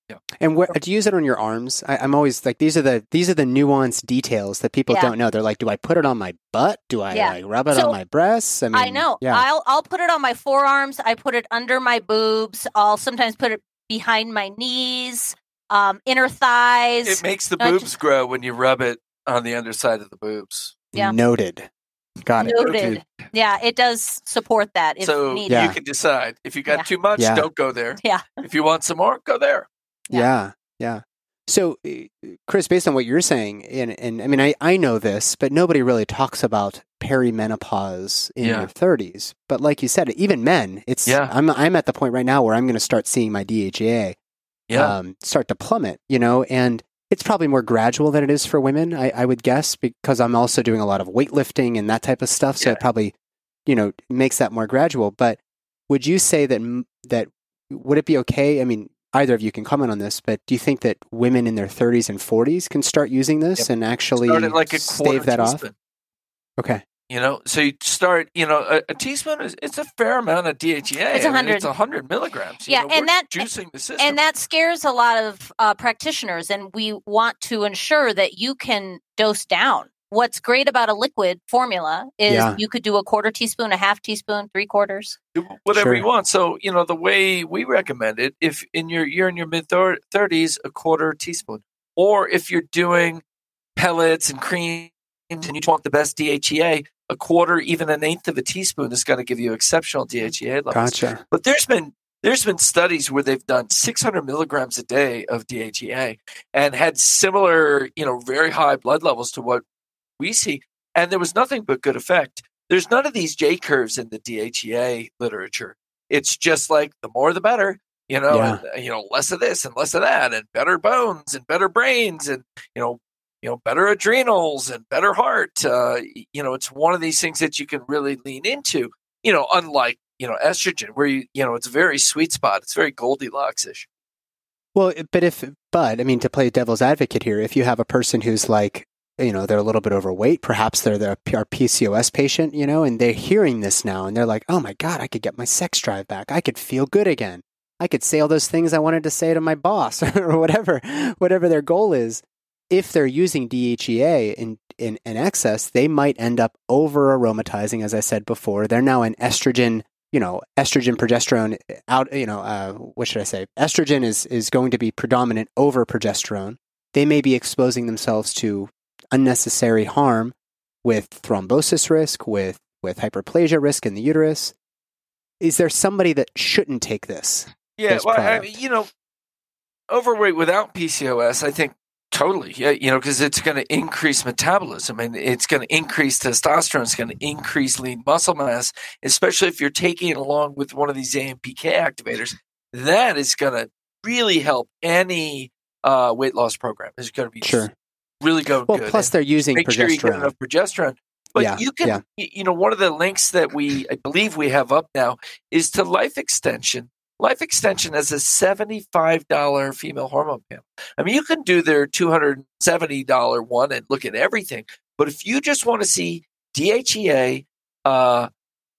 Yeah. And what, do you use it on your arms? I, am always like these are the these are the nuanced details that people yeah. don't know. They're like, do I put it on my butt? Do I yeah. like, rub it so, on my breasts? I, mean, I know. Yeah. I'll I'll put it on my forearms. I put it under my boobs. I'll sometimes put it behind my knees, um, inner thighs. It makes the boobs just, grow when you rub it on the underside of the boobs. Yeah. Noted. Got it. Noted. Yeah, it does support that. so needed. you can decide. If you got yeah. too much, yeah. don't go there. Yeah. If you want some more, go there. Yeah. Yeah. So, uh, Chris, based on what you're saying, and, and I mean, I, I know this, but nobody really talks about perimenopause in yeah. your 30s. But like you said, even men, it's yeah. I'm I'm at the point right now where I'm going to start seeing my DHEA yeah. um, start to plummet. You know, and it's probably more gradual than it is for women, I, I would guess, because I'm also doing a lot of weightlifting and that type of stuff. So yeah. it probably, you know, makes that more gradual. But would you say that that would it be okay? I mean, either of you can comment on this, but do you think that women in their 30s and 40s can start using this yep. and actually like stave that off? Okay. You know, so you start, you know, a, a, teaspoon is it's a fair amount of DHEA. It's 100. I mean, it's 100 milligrams. yeah, know, and that juicing the system. And that scares a lot of uh, practitioners, and we want to ensure that you can dose down. What's great about a liquid formula is yeah. you could do a quarter teaspoon, a half teaspoon, three quarters, do whatever sure. you want. So you know the way we recommend it, if in your you're in your mid 30s, a quarter teaspoon, or if you're doing pellets and cream and you want the best DHEA, a quarter, even an eighth of a teaspoon is going to give you exceptional DHEA levels. Gotcha. But there's been there's been studies where they've done 600 milligrams a day of DHEA and had similar, you know, very high blood levels to what we see, and there was nothing but good effect. There's none of these J curves in the DHEA literature. It's just like the more the better, you know, yeah. and, you know, less of this and less of that, and better bones and better brains, and you know, you know, better adrenals and better heart. Uh, you know, it's one of these things that you can really lean into. You know, unlike you know estrogen, where you you know it's a very sweet spot. It's very Goldilocks ish. Well, but if but I mean to play devil's advocate here, if you have a person who's like you know they're a little bit overweight, perhaps they're the our PCOS patient, you know, and they're hearing this now and they're like, oh my god, I could get my sex drive back. I could feel good again. I could say all those things I wanted to say to my boss or whatever, whatever their goal is if they're using DHEA in, in, in excess, they might end up over aromatizing, as I said before. They're now an estrogen, you know, estrogen, progesterone out, you know, uh, what should I say? Estrogen is, is going to be predominant over progesterone. They may be exposing themselves to unnecessary harm with thrombosis risk, with, with hyperplasia risk in the uterus. Is there somebody that shouldn't take this? Yeah, this well, I you know, overweight without PCOS, I think Totally. Yeah. You know, because it's going to increase metabolism and it's going to increase testosterone. It's going to increase lean muscle mass, especially if you're taking it along with one of these AMPK activators. That is going to really help any uh, weight loss program. It's going to be sure. really going well, good. Plus, they're using make progesterone. sure you get enough progesterone. But yeah, you can, yeah. you know, one of the links that we, I believe we have up now is to life extension Life Extension has a $75 female hormone panel. I mean, you can do their $270 one and look at everything. But if you just want to see DHEA, uh,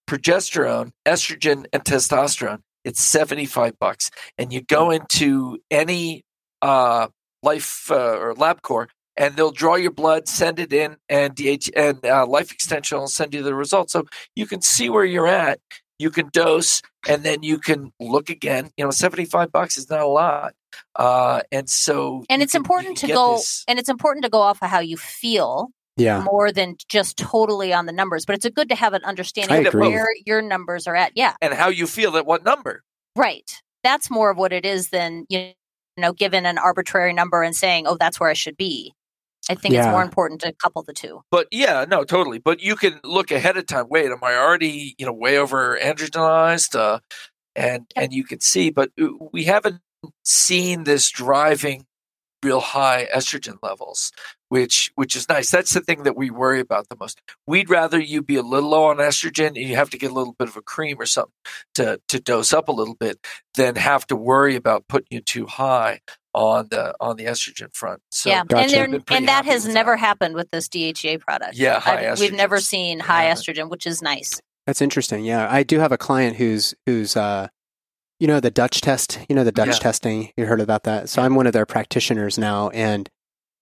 progesterone, estrogen, and testosterone, it's 75 bucks. And you go into any uh, life uh, or LabCorp and they'll draw your blood, send it in, and DH and uh, Life Extension will send you the results. So you can see where you're at you can dose and then you can look again. You know, 75 bucks is not a lot. Uh, and so, and it's can, important to go, this. and it's important to go off of how you feel. Yeah. More than just totally on the numbers, but it's a good to have an understanding of where your numbers are at. Yeah. And how you feel at what number. Right. That's more of what it is than, you know, given an arbitrary number and saying, oh, that's where I should be. I think yeah. it's more important to couple the two. But yeah, no, totally. But you can look ahead of time. Wait, am I already, you know, way over androgenized? Uh, and and you can see, but uh, we haven't seen this driving real high estrogen levels, which which is nice. That's the thing that we worry about the most. We'd rather you be a little low on estrogen and you have to get a little bit of a cream or something to to dose up a little bit than have to worry about putting you too high on the on the estrogen front. So yeah, gotcha. and and that has never that. happened with this DHEA product. Yeah, high we've never seen high yeah. estrogen, which is nice. That's interesting. Yeah, I do have a client who's who's uh, you know the Dutch test. You know the Dutch yeah. testing. You heard about that? So I'm one of their practitioners now, and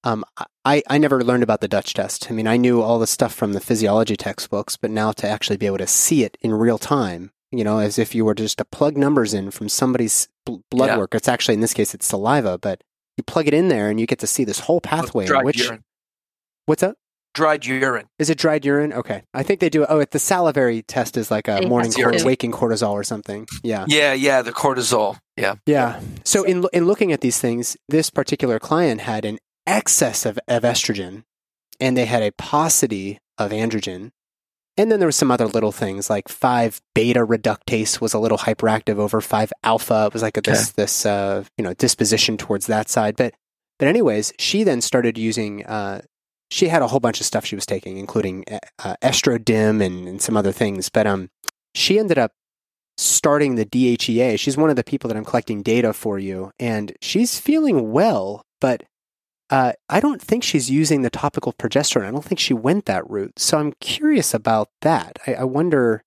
um, I I never learned about the Dutch test. I mean, I knew all the stuff from the physiology textbooks, but now to actually be able to see it in real time, you know, as if you were just to plug numbers in from somebody's blood yeah. work. It's actually in this case it's saliva, but you plug it in there and you get to see this whole pathway. which urine. what's up? dried urine. Is it dried urine? Okay. I think they do. Oh, the salivary test is like a morning cort- waking cortisol or something. Yeah. Yeah, yeah, the cortisol. Yeah. Yeah. So in in looking at these things, this particular client had an excess of, of estrogen and they had a paucity of androgen. And then there was some other little things like 5 beta reductase was a little hyperactive over 5 alpha. It was like a, this okay. this uh, you know disposition towards that side. But but anyways, she then started using uh, she had a whole bunch of stuff she was taking, including uh, uh Estrodim and, and some other things. But um, she ended up starting the DHEA. She's one of the people that I'm collecting data for you, and she's feeling well, but uh, I don't think she's using the topical progesterone. I don't think she went that route. So I'm curious about that. I, I wonder.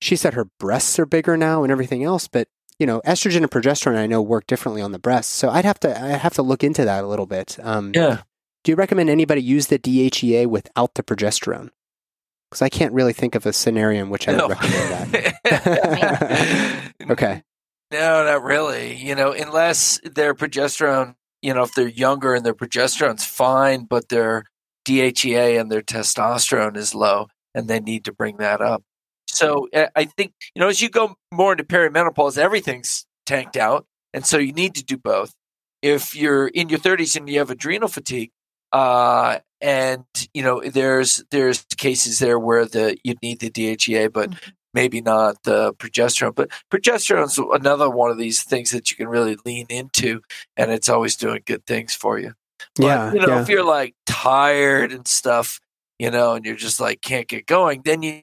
She said her breasts are bigger now and everything else, but you know, estrogen and progesterone I know work differently on the breasts. So I'd have to I have to look into that a little bit. Um, yeah. Do you recommend anybody use the DHEA without the progesterone? Because I can't really think of a scenario in which I would recommend that. okay. No, not really. You know, unless their progesterone, you know, if they're younger and their progesterone's fine, but their DHEA and their testosterone is low and they need to bring that up. So I think, you know, as you go more into perimenopause, everything's tanked out. And so you need to do both. If you're in your 30s and you have adrenal fatigue, uh, and you know, there's there's cases there where the you need the DHEA, but mm-hmm. Maybe not the progesterone. But progesterone is another one of these things that you can really lean into, and it's always doing good things for you. But, yeah, you know, yeah. if you're like tired and stuff, you know, and you're just like can't get going, then you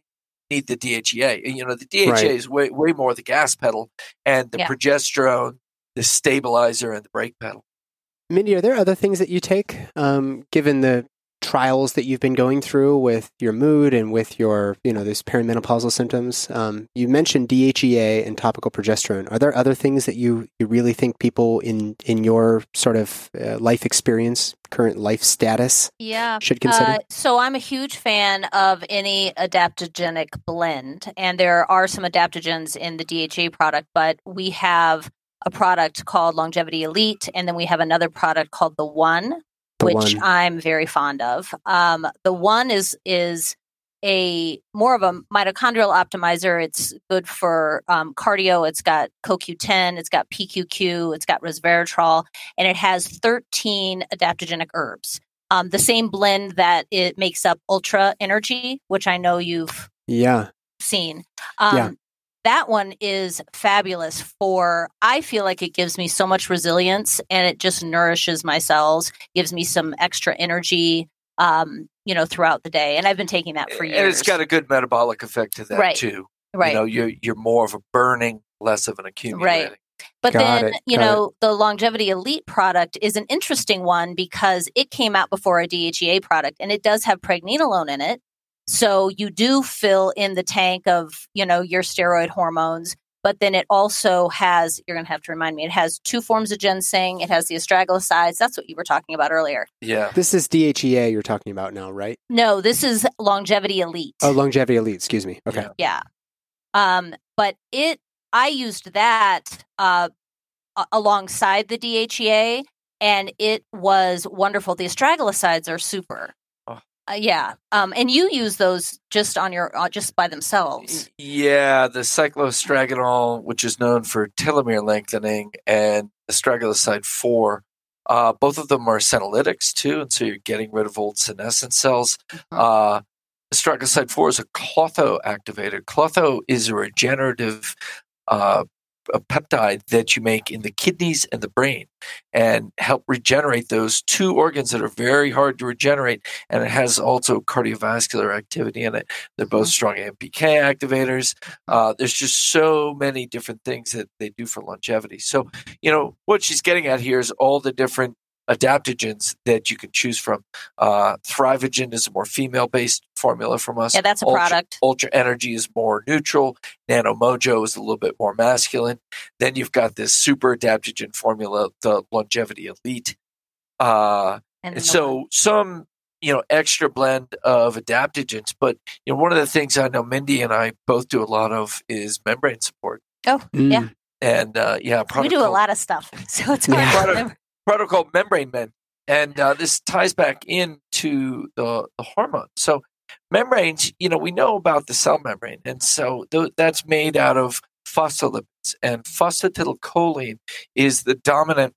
need the DHEA. And, you know, the DHEA right. is way way more the gas pedal, and the yeah. progesterone, the stabilizer, and the brake pedal. Mindy, are there other things that you take, um, given the trials that you've been going through with your mood and with your, you know, these perimenopausal symptoms? Um, you mentioned DHEA and topical progesterone. Are there other things that you, you really think people in in your sort of uh, life experience, current life status, yeah, should consider? Uh, so I'm a huge fan of any adaptogenic blend, and there are some adaptogens in the DHEA product, but we have a product called Longevity Elite, and then we have another product called the One, the which one. I'm very fond of. Um, the One is is a more of a mitochondrial optimizer. It's good for um, cardio. It's got CoQ10, it's got PQQ, it's got resveratrol, and it has 13 adaptogenic herbs. Um, the same blend that it makes up Ultra Energy, which I know you've yeah seen. Um, yeah that one is fabulous for i feel like it gives me so much resilience and it just nourishes my cells gives me some extra energy um, you know throughout the day and i've been taking that for years and it's got a good metabolic effect to that right. too right you know you're you're more of a burning less of an accumulating right but got then, it, you know, it. the longevity elite product is an interesting one because it came out before a DHEA product and it does have pregnenolone in it. So you do fill in the tank of, you know, your steroid hormones, but then it also has, you're going to have to remind me, it has two forms of ginseng. It has the astragalosides. That's what you were talking about earlier. Yeah. This is DHEA you're talking about now, right? No, this is Longevity Elite. Oh, Longevity Elite. Excuse me. Okay. Yeah. Um, but it, I used that uh, alongside the DHEA and it was wonderful. The astragalosides are super. Uh, yeah, um, and you use those just on your uh, just by themselves. Yeah, the cycloastragenol, which is known for telomere lengthening, and astragaloside four. Uh, both of them are senolytics too, and so you're getting rid of old senescent cells. Mm-hmm. Uh, astragaloside four is a Klotho activator. Klotho is a regenerative uh, a peptide that you make in the kidneys and the brain and help regenerate those two organs that are very hard to regenerate. And it has also cardiovascular activity in it. They're both mm-hmm. strong AMPK activators. Uh, there's just so many different things that they do for longevity. So, you know, what she's getting at here is all the different adaptogens that you can choose from. Uh, Thrivagen is a more female based formula from us. Yeah, that's a Ultra, product. Ultra Energy is more neutral. Nano Mojo is a little bit more masculine. Then you've got this super adaptogen formula, the Longevity Elite. Uh, and, and so some you know extra blend of adaptogens but you know one of the things i know mindy and i both do a lot of is membrane support oh mm. yeah and uh, yeah we do a lot of stuff so it's yeah. product, protocol membrane men. And uh, this ties back into the, the hormone. So, membranes, you know, we know about the cell membrane. And so th- that's made out of phospholipids. And phosphatidylcholine is the dominant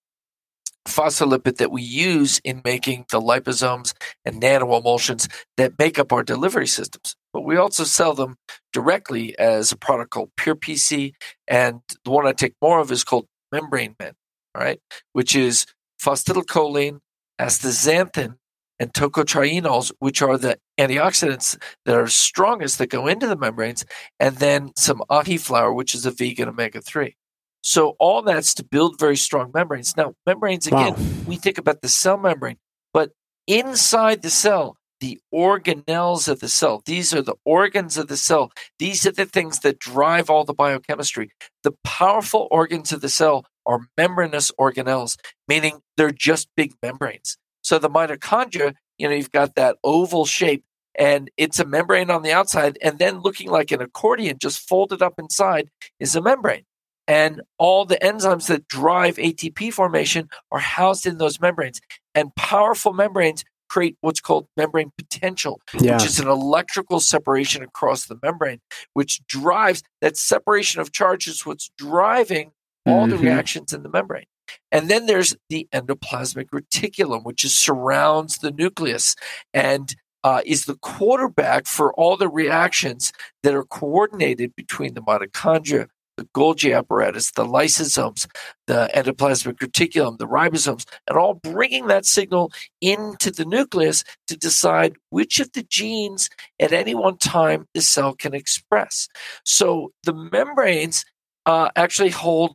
phospholipid that we use in making the liposomes and nanoemulsions that make up our delivery systems. But we also sell them directly as a product called Pure PC. And the one I take more of is called Membrane Mend, all right, Which is phosphatidylcholine, astaxanthin, and tocotrienols, which are the antioxidants that are strongest that go into the membranes, and then some ahi flower, which is a vegan omega 3. So all that's to build very strong membranes. Now, membranes, again, wow. we think about the cell membrane, but inside the cell, the organelles of the cell, these are the organs of the cell. These are the things that drive all the biochemistry. The powerful organs of the cell are membranous organelles, meaning they're just big membranes. So the mitochondria, you know, you've got that oval shape and it's a membrane on the outside, and then looking like an accordion just folded up inside is a membrane. And all the enzymes that drive ATP formation are housed in those membranes. And powerful membranes create what's called membrane potential, yeah. which is an electrical separation across the membrane, which drives that separation of charges, what's driving all mm-hmm. the reactions in the membrane. And then there's the endoplasmic reticulum, which is, surrounds the nucleus and uh, is the quarterback for all the reactions that are coordinated between the mitochondria, the Golgi apparatus, the lysosomes, the endoplasmic reticulum, the ribosomes, and all bringing that signal into the nucleus to decide which of the genes at any one time the cell can express. So the membranes uh, actually hold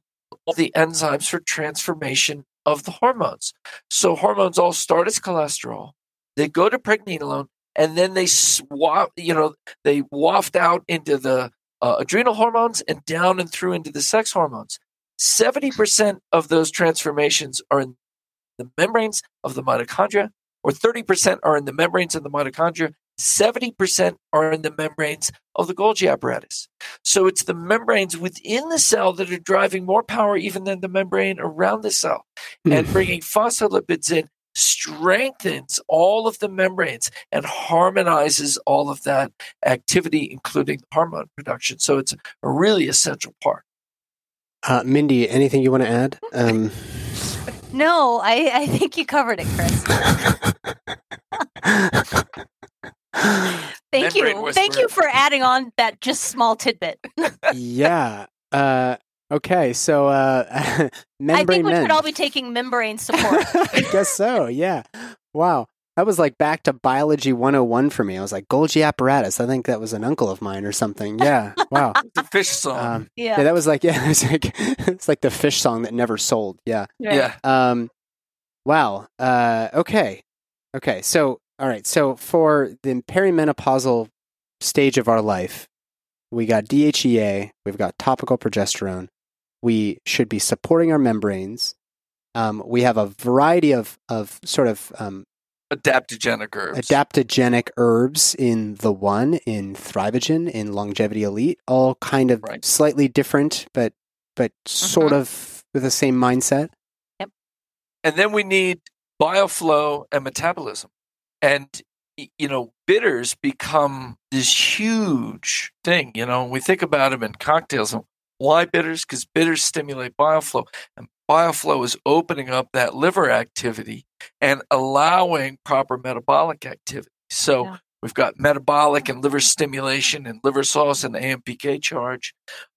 the enzymes for transformation of the hormones. So hormones all start as cholesterol, they go to pregnenolone, and then they swap, you know, they waft out into the uh, adrenal hormones and down and through into the sex hormones. 70% of those transformations are in the membranes of the mitochondria, or 30% are in the membranes of the mitochondria, 70% are in the membranes of the Golgi apparatus. So it's the membranes within the cell that are driving more power even than the membrane around the cell. Mm. And bringing phospholipids in strengthens all of the membranes and harmonizes all of that activity, including hormone production. So it's a really essential part. Uh, Mindy, anything you want to add? Um... No, I, I think you covered it, Chris. Thank you. Thank you for adding on that just small tidbit. yeah. Uh, okay. So, uh, I think we men. should all be taking membrane support. I guess so. Yeah. Wow. That was like back to biology 101 for me. I was like, Golgi apparatus. I think that was an uncle of mine or something. Yeah. Wow. the fish song. Um, yeah. yeah. That was like, yeah, it's like, it's like the fish song that never sold. Yeah. Right. Yeah. Um, wow. Uh, okay. Okay. So all right. So for the perimenopausal stage of our life, we got DHEA, we've got topical progesterone. We should be supporting our membranes. Um, we have a variety of, of sort of um, adaptogenic herbs. Adaptogenic herbs in the one, in Thrivagen, in Longevity Elite, all kind of right. slightly different, but but mm-hmm. sort of with the same mindset. Yep. And then we need bile flow and metabolism. And, you know, bitters become this huge thing. You know, we think about them in cocktails. Why bitters? Because bitters stimulate bile flow. And bile flow is opening up that liver activity and allowing proper metabolic activity. So yeah. we've got metabolic and liver stimulation and liver sauce and AMPK charge.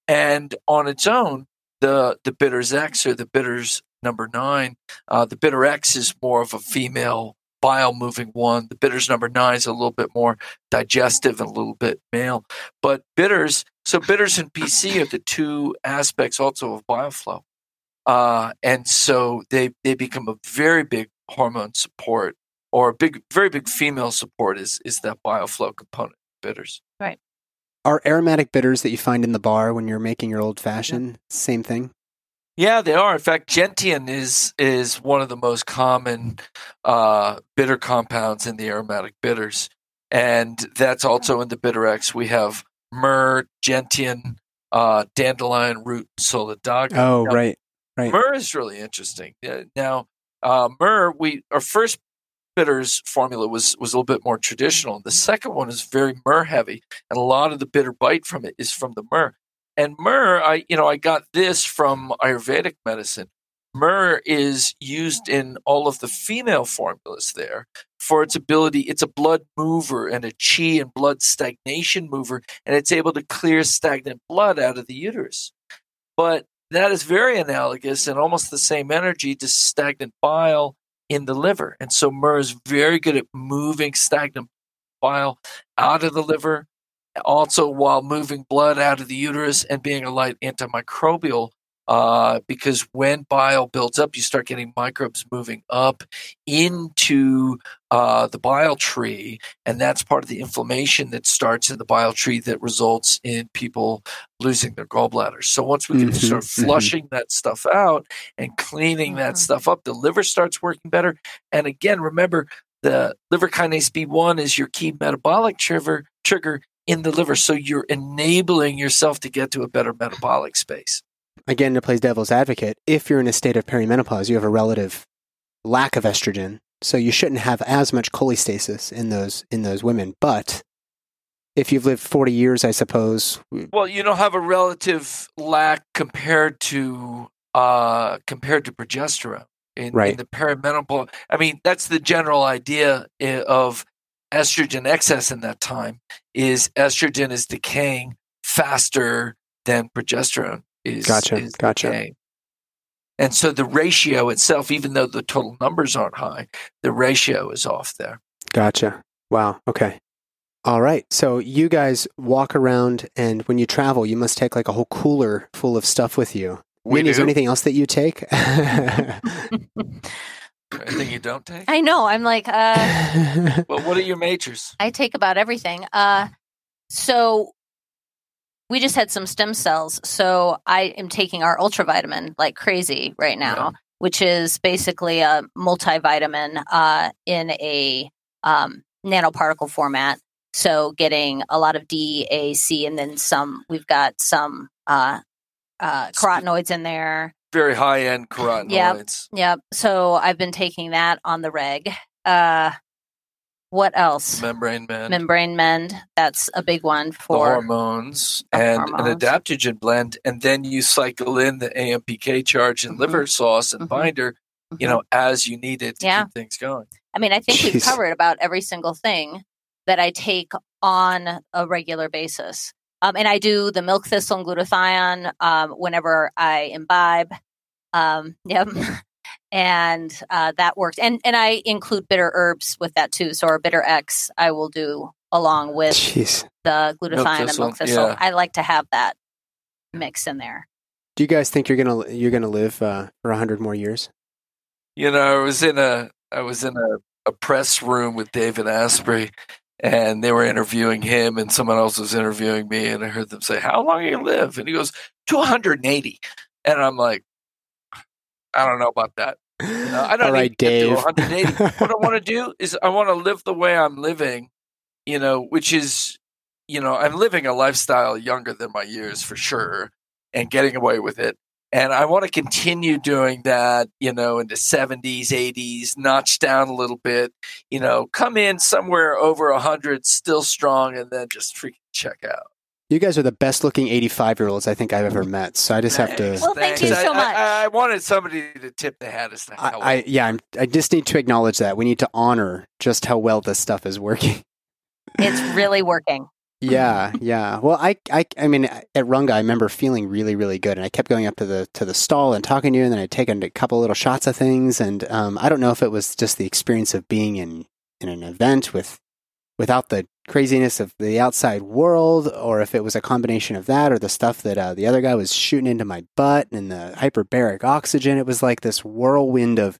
And on its own, the the bitters X or the bitters number nine. Uh, the bitter X is more of a female bile moving one. The bitters number nine is a little bit more digestive and a little bit male. But bitters, so bitters and PC are the two aspects also of bile flow. Uh, and so they, they become a very big hormone support or a big, very big female support is, is that bile flow component bitters. Right. Are aromatic bitters that you find in the bar when you're making your old fashioned yeah. same thing? Yeah, they are. In fact, gentian is is one of the most common uh, bitter compounds in the aromatic bitters, and that's also in the bitter X. We have myrrh, gentian, uh, dandelion root, solidago. Oh, now, right, right. Myrrh is really interesting. Now, uh, myrrh, we our first bitters formula was was a little bit more traditional. The second one is very myrrh heavy, and a lot of the bitter bite from it is from the myrrh. And myrrh, I you know, I got this from Ayurvedic medicine. Myrrh is used in all of the female formulas there for its ability. It's a blood mover and a chi and blood stagnation mover, and it's able to clear stagnant blood out of the uterus. But that is very analogous and almost the same energy to stagnant bile in the liver. And so myrrh is very good at moving stagnant bile out of the liver also while moving blood out of the uterus and being a light antimicrobial uh, because when bile builds up, you start getting microbes moving up into uh, the bile tree, and that's part of the inflammation that starts in the bile tree that results in people losing their gallbladders. So once we can mm-hmm, start mm-hmm. flushing mm-hmm. that stuff out and cleaning that mm-hmm. stuff up, the liver starts working better. And again, remember the liver kinase B1 is your key metabolic trigger trigger in the liver. So you're enabling yourself to get to a better metabolic space. Again, to play devil's advocate, if you're in a state of perimenopause, you have a relative lack of estrogen, so you shouldn't have as much cholestasis in those in those women. But if you've lived 40 years, I suppose. Well, you don't have a relative lack compared to uh, compared to progesterone in, right. in the perimenopause. I mean, that's the general idea eh, of estrogen excess in that time is estrogen is decaying faster than progesterone is, gotcha, is gotcha. decaying. And so the ratio itself, even though the total numbers aren't high, the ratio is off there. Gotcha. Wow. Okay. All right. So you guys walk around, and when you travel, you must take like a whole cooler full of stuff with you. We is there anything else that you take? Anything you don't take? I know. I'm like, uh, well, what are your majors? I take about everything. Uh, so we just had some stem cells. So I am taking our ultravitamin like crazy right now, yeah. which is basically a multivitamin uh, in a um, nanoparticle format. So getting a lot of D, A, C, and then some. We've got some uh, uh, carotenoids in there very high end carotenoids. Yep. Yep. So I've been taking that on the reg. Uh, what else? Membrane mend. Membrane mend. That's a big one for the hormones and hormones. an adaptogen blend, and then you cycle in the AMPK charge and mm-hmm. liver sauce and mm-hmm. binder. Mm-hmm. You know, as you need it to yeah. keep things going. I mean, I think Jeez. we've covered about every single thing that I take on a regular basis. Um, and I do the milk thistle and glutathione um, whenever I imbibe. Um, yep. and uh, that works. And and I include bitter herbs with that too. So our bitter X I will do along with Jeez. the glutathione milk and milk thistle. Yeah. I like to have that mix in there. Do you guys think you're gonna you're gonna live uh, for a hundred more years? You know, I was in a I was in a, a press room with David Asprey, and they were interviewing him and someone else was interviewing me and I heard them say, How long you live? And he goes, 280. And I'm like, I don't know about that. You know, I don't All right, Dave. 180. what I want to do is I want to live the way I'm living, you know, which is, you know, I'm living a lifestyle younger than my years for sure and getting away with it. And I want to continue doing that, you know, in the 70s, 80s, notch down a little bit, you know, come in somewhere over 100, still strong, and then just freaking check out. You guys are the best looking 85 year olds I think I've ever mm-hmm. met. So I just have to. Well, thank you so much. I, I, wanted somebody to tip the hat as to how. I, I yeah, I'm, I just need to acknowledge that we need to honor just how well this stuff is working. It's really working. Yeah, yeah. Well, I, I, I mean, at Runga, I remember feeling really, really good, and I kept going up to the to the stall and talking to you, and then I'd taken a couple little shots of things, and um, I don't know if it was just the experience of being in in an event with without the craziness of the outside world, or if it was a combination of that or the stuff that uh, the other guy was shooting into my butt and the hyperbaric oxygen. It was like this whirlwind of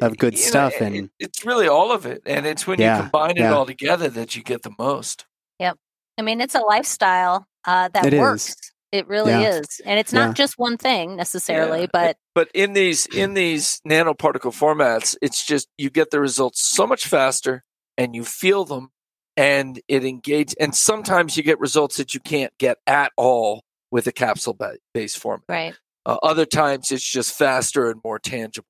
of good you stuff, know, and it's really all of it. And it's when yeah, you combine it yeah. all together that you get the most. Yep. I mean, it's a lifestyle uh, that it works. Is. It really yeah. is, and it's not just one thing necessarily, but but in these in these nanoparticle formats, it's just you get the results so much faster, and you feel them and it engages. And sometimes you get results that you can't get at all with a capsule based format. Right. Uh, other times it's just faster and more tangible.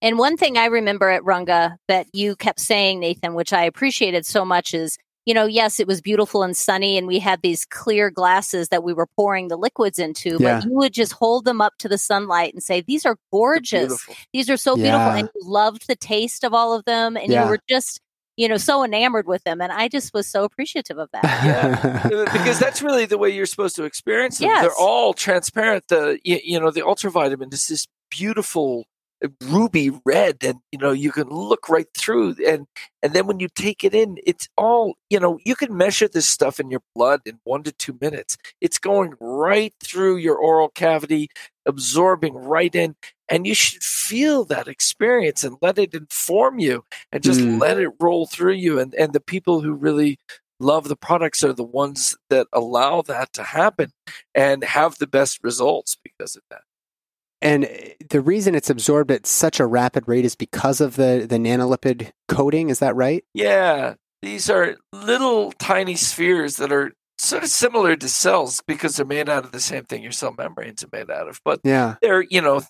And one thing I remember at Runga that you kept saying, Nathan, which I appreciated so much, is you know, yes, it was beautiful and sunny, and we had these clear glasses that we were pouring the liquids into, yeah. but you would just hold them up to the sunlight and say, These are gorgeous. These are so beautiful. And you loved the taste of all of them. And yeah. you were just you know, so enamored with them. And I just was so appreciative of that. Yeah. because that's really the way you're supposed to experience them. Yes. They're all transparent. The, you know, the ultravitamin is this beautiful ruby red and you know you can look right through and and then when you take it in it's all you know you can measure this stuff in your blood in 1 to 2 minutes it's going right through your oral cavity absorbing right in and you should feel that experience and let it inform you and just mm. let it roll through you and and the people who really love the products are the ones that allow that to happen and have the best results because of that and the reason it's absorbed at such a rapid rate is because of the, the nanolipid coating. Is that right? Yeah. These are little tiny spheres that are sort of similar to cells because they're made out of the same thing your cell membranes are made out of. But yeah. they're, you know,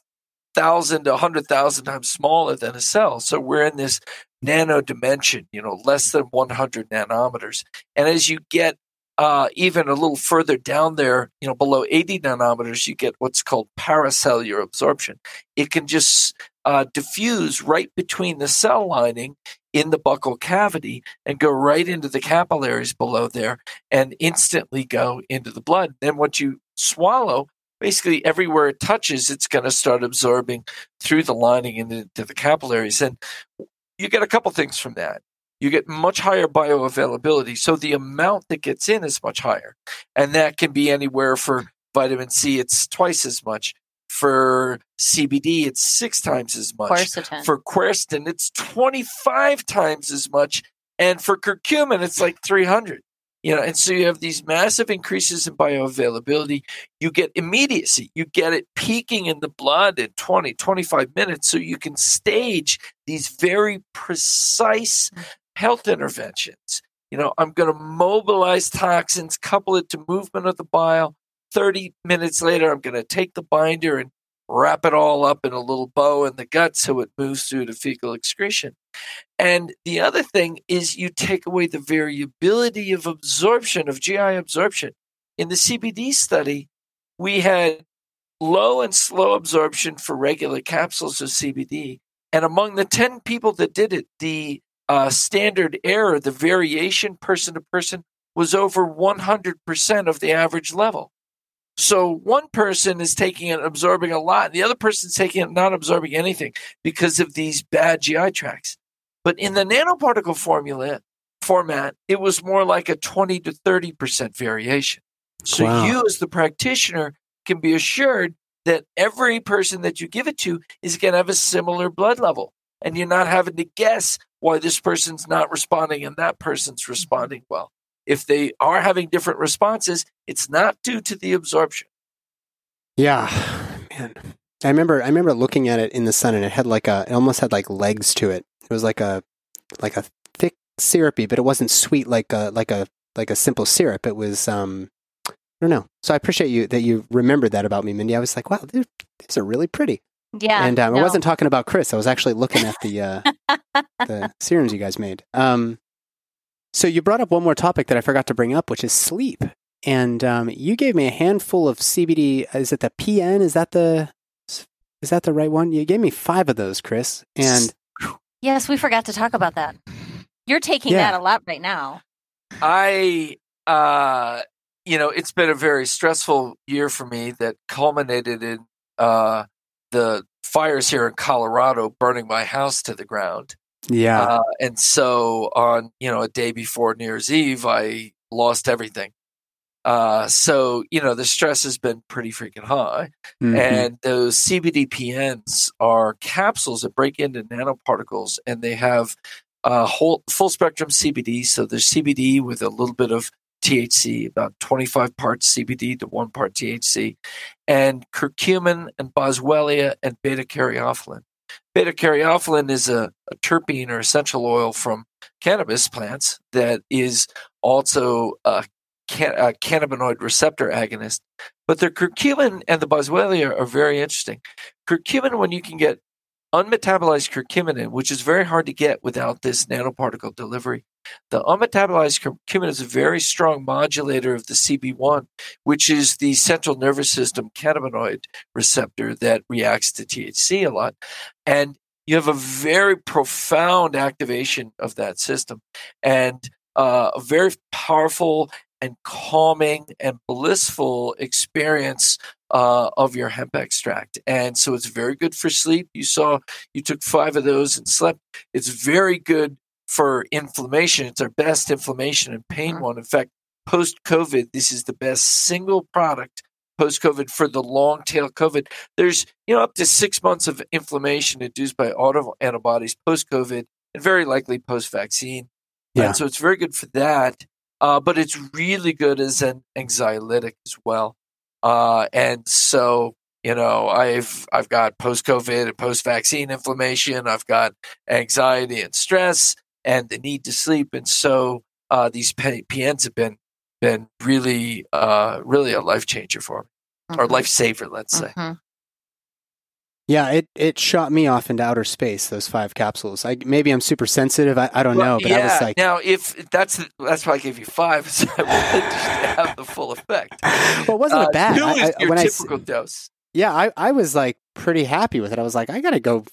thousand to hundred thousand times smaller than a cell. So we're in this nano dimension, you know, less than 100 nanometers. And as you get uh, even a little further down there, you know, below 80 nanometers, you get what's called paracellular absorption. It can just uh, diffuse right between the cell lining in the buccal cavity and go right into the capillaries below there and instantly go into the blood. Then once you swallow, basically everywhere it touches, it's going to start absorbing through the lining into the capillaries. And you get a couple things from that you get much higher bioavailability. So the amount that gets in is much higher. And that can be anywhere for vitamin C, it's twice as much. For CBD, it's six times as much. Quercetin. For quercetin, it's 25 times as much. And for curcumin, it's like 300 you know and so you have these massive increases in bioavailability you get immediacy you get it peaking in the blood in 20 25 minutes so you can stage these very precise mm. Health interventions you know i'm going to mobilize toxins couple it to movement of the bile 30 minutes later i'm going to take the binder and wrap it all up in a little bow in the gut so it moves through to fecal excretion. And the other thing is you take away the variability of absorption, of GI absorption. In the CBD study, we had low and slow absorption for regular capsules of CBD. And among the 10 people that did it, the uh, standard error, the variation person to person, was over 100% of the average level. So one person is taking it, absorbing a lot, and the other person's taking it, not absorbing anything because of these bad GI tracts. But in the nanoparticle formula format, it was more like a 20 to 30% variation. So wow. you as the practitioner can be assured that every person that you give it to is going to have a similar blood level. And you're not having to guess why this person's not responding and that person's responding well if they are having different responses, it's not due to the absorption. Yeah, man. I remember I remember looking at it in the sun and it had like a it almost had like legs to it. It was like a like a thick syrupy, but it wasn't sweet like a like a like a simple syrup. It was um I don't know. So I appreciate you that you remembered that about me, Mindy. I was like, wow, these are really pretty. Yeah. And um, no. I wasn't talking about Chris. I was actually looking at the uh, the serums you guys made. Um, so you brought up one more topic that I forgot to bring up, which is sleep. And um, you gave me a handful of CBD. Is it the PN? Is that the is that the right one? You gave me five of those, Chris. And yes, we forgot to talk about that. You're taking yeah. that a lot right now. I uh, you know, it's been a very stressful year for me that culminated in uh, the fires here in Colorado burning my house to the ground. Yeah. Uh, and so on, you know, a day before New Year's Eve, I lost everything. Uh, so, you know, the stress has been pretty freaking high. Mhm. And those CBD PNs are capsules that break into nanoparticles and they have a whole, full spectrum CBD. So there's CBD with a little bit of THC, about 25 parts CBD to one part THC, and curcumin and boswellia and beta caryophyllene. Beta caryophyllene is a, a terpene or essential oil from cannabis plants that is also a, can, a cannabinoid receptor agonist. But the curcumin and the boswellia are very interesting. Curcumin, when you can get unmetabolized curcuminin, which is very hard to get without this nanoparticle delivery, the unmetabolized curcumin is a very strong modulator of the CB1, which is the central nervous system cannabinoid receptor that reacts to THC a lot. And you have a very profound activation of that system and uh, a very powerful and calming and blissful experience uh, of your hemp extract. And so it's very good for sleep. You saw you took five of those and slept. It's very good for inflammation. It's our best inflammation and pain one. In fact, post COVID, this is the best single product post COVID for the long tail COVID. There's you know up to six months of inflammation induced by auto antibodies post COVID and very likely post vaccine. Yeah. And so it's very good for that. Uh, but it's really good as an anxiolytic as well. Uh, and so you know i've i've got post covid and post vaccine inflammation i've got anxiety and stress and the need to sleep and so uh, these pns have been been really uh, really a life changer for me Mm-hmm. or life saver let's say Mhm. Yeah, it, it shot me off into outer space. Those five capsules. I maybe I'm super sensitive. I, I don't Well, know, but yeah. I was like, now if that's that's why i gave you five so I wanted to have the full effect well, it wasn't Uh, a bad. two I- is I- your when I s- typical dose yeah, I, I was like pretty happy with it. I was like, I gotta go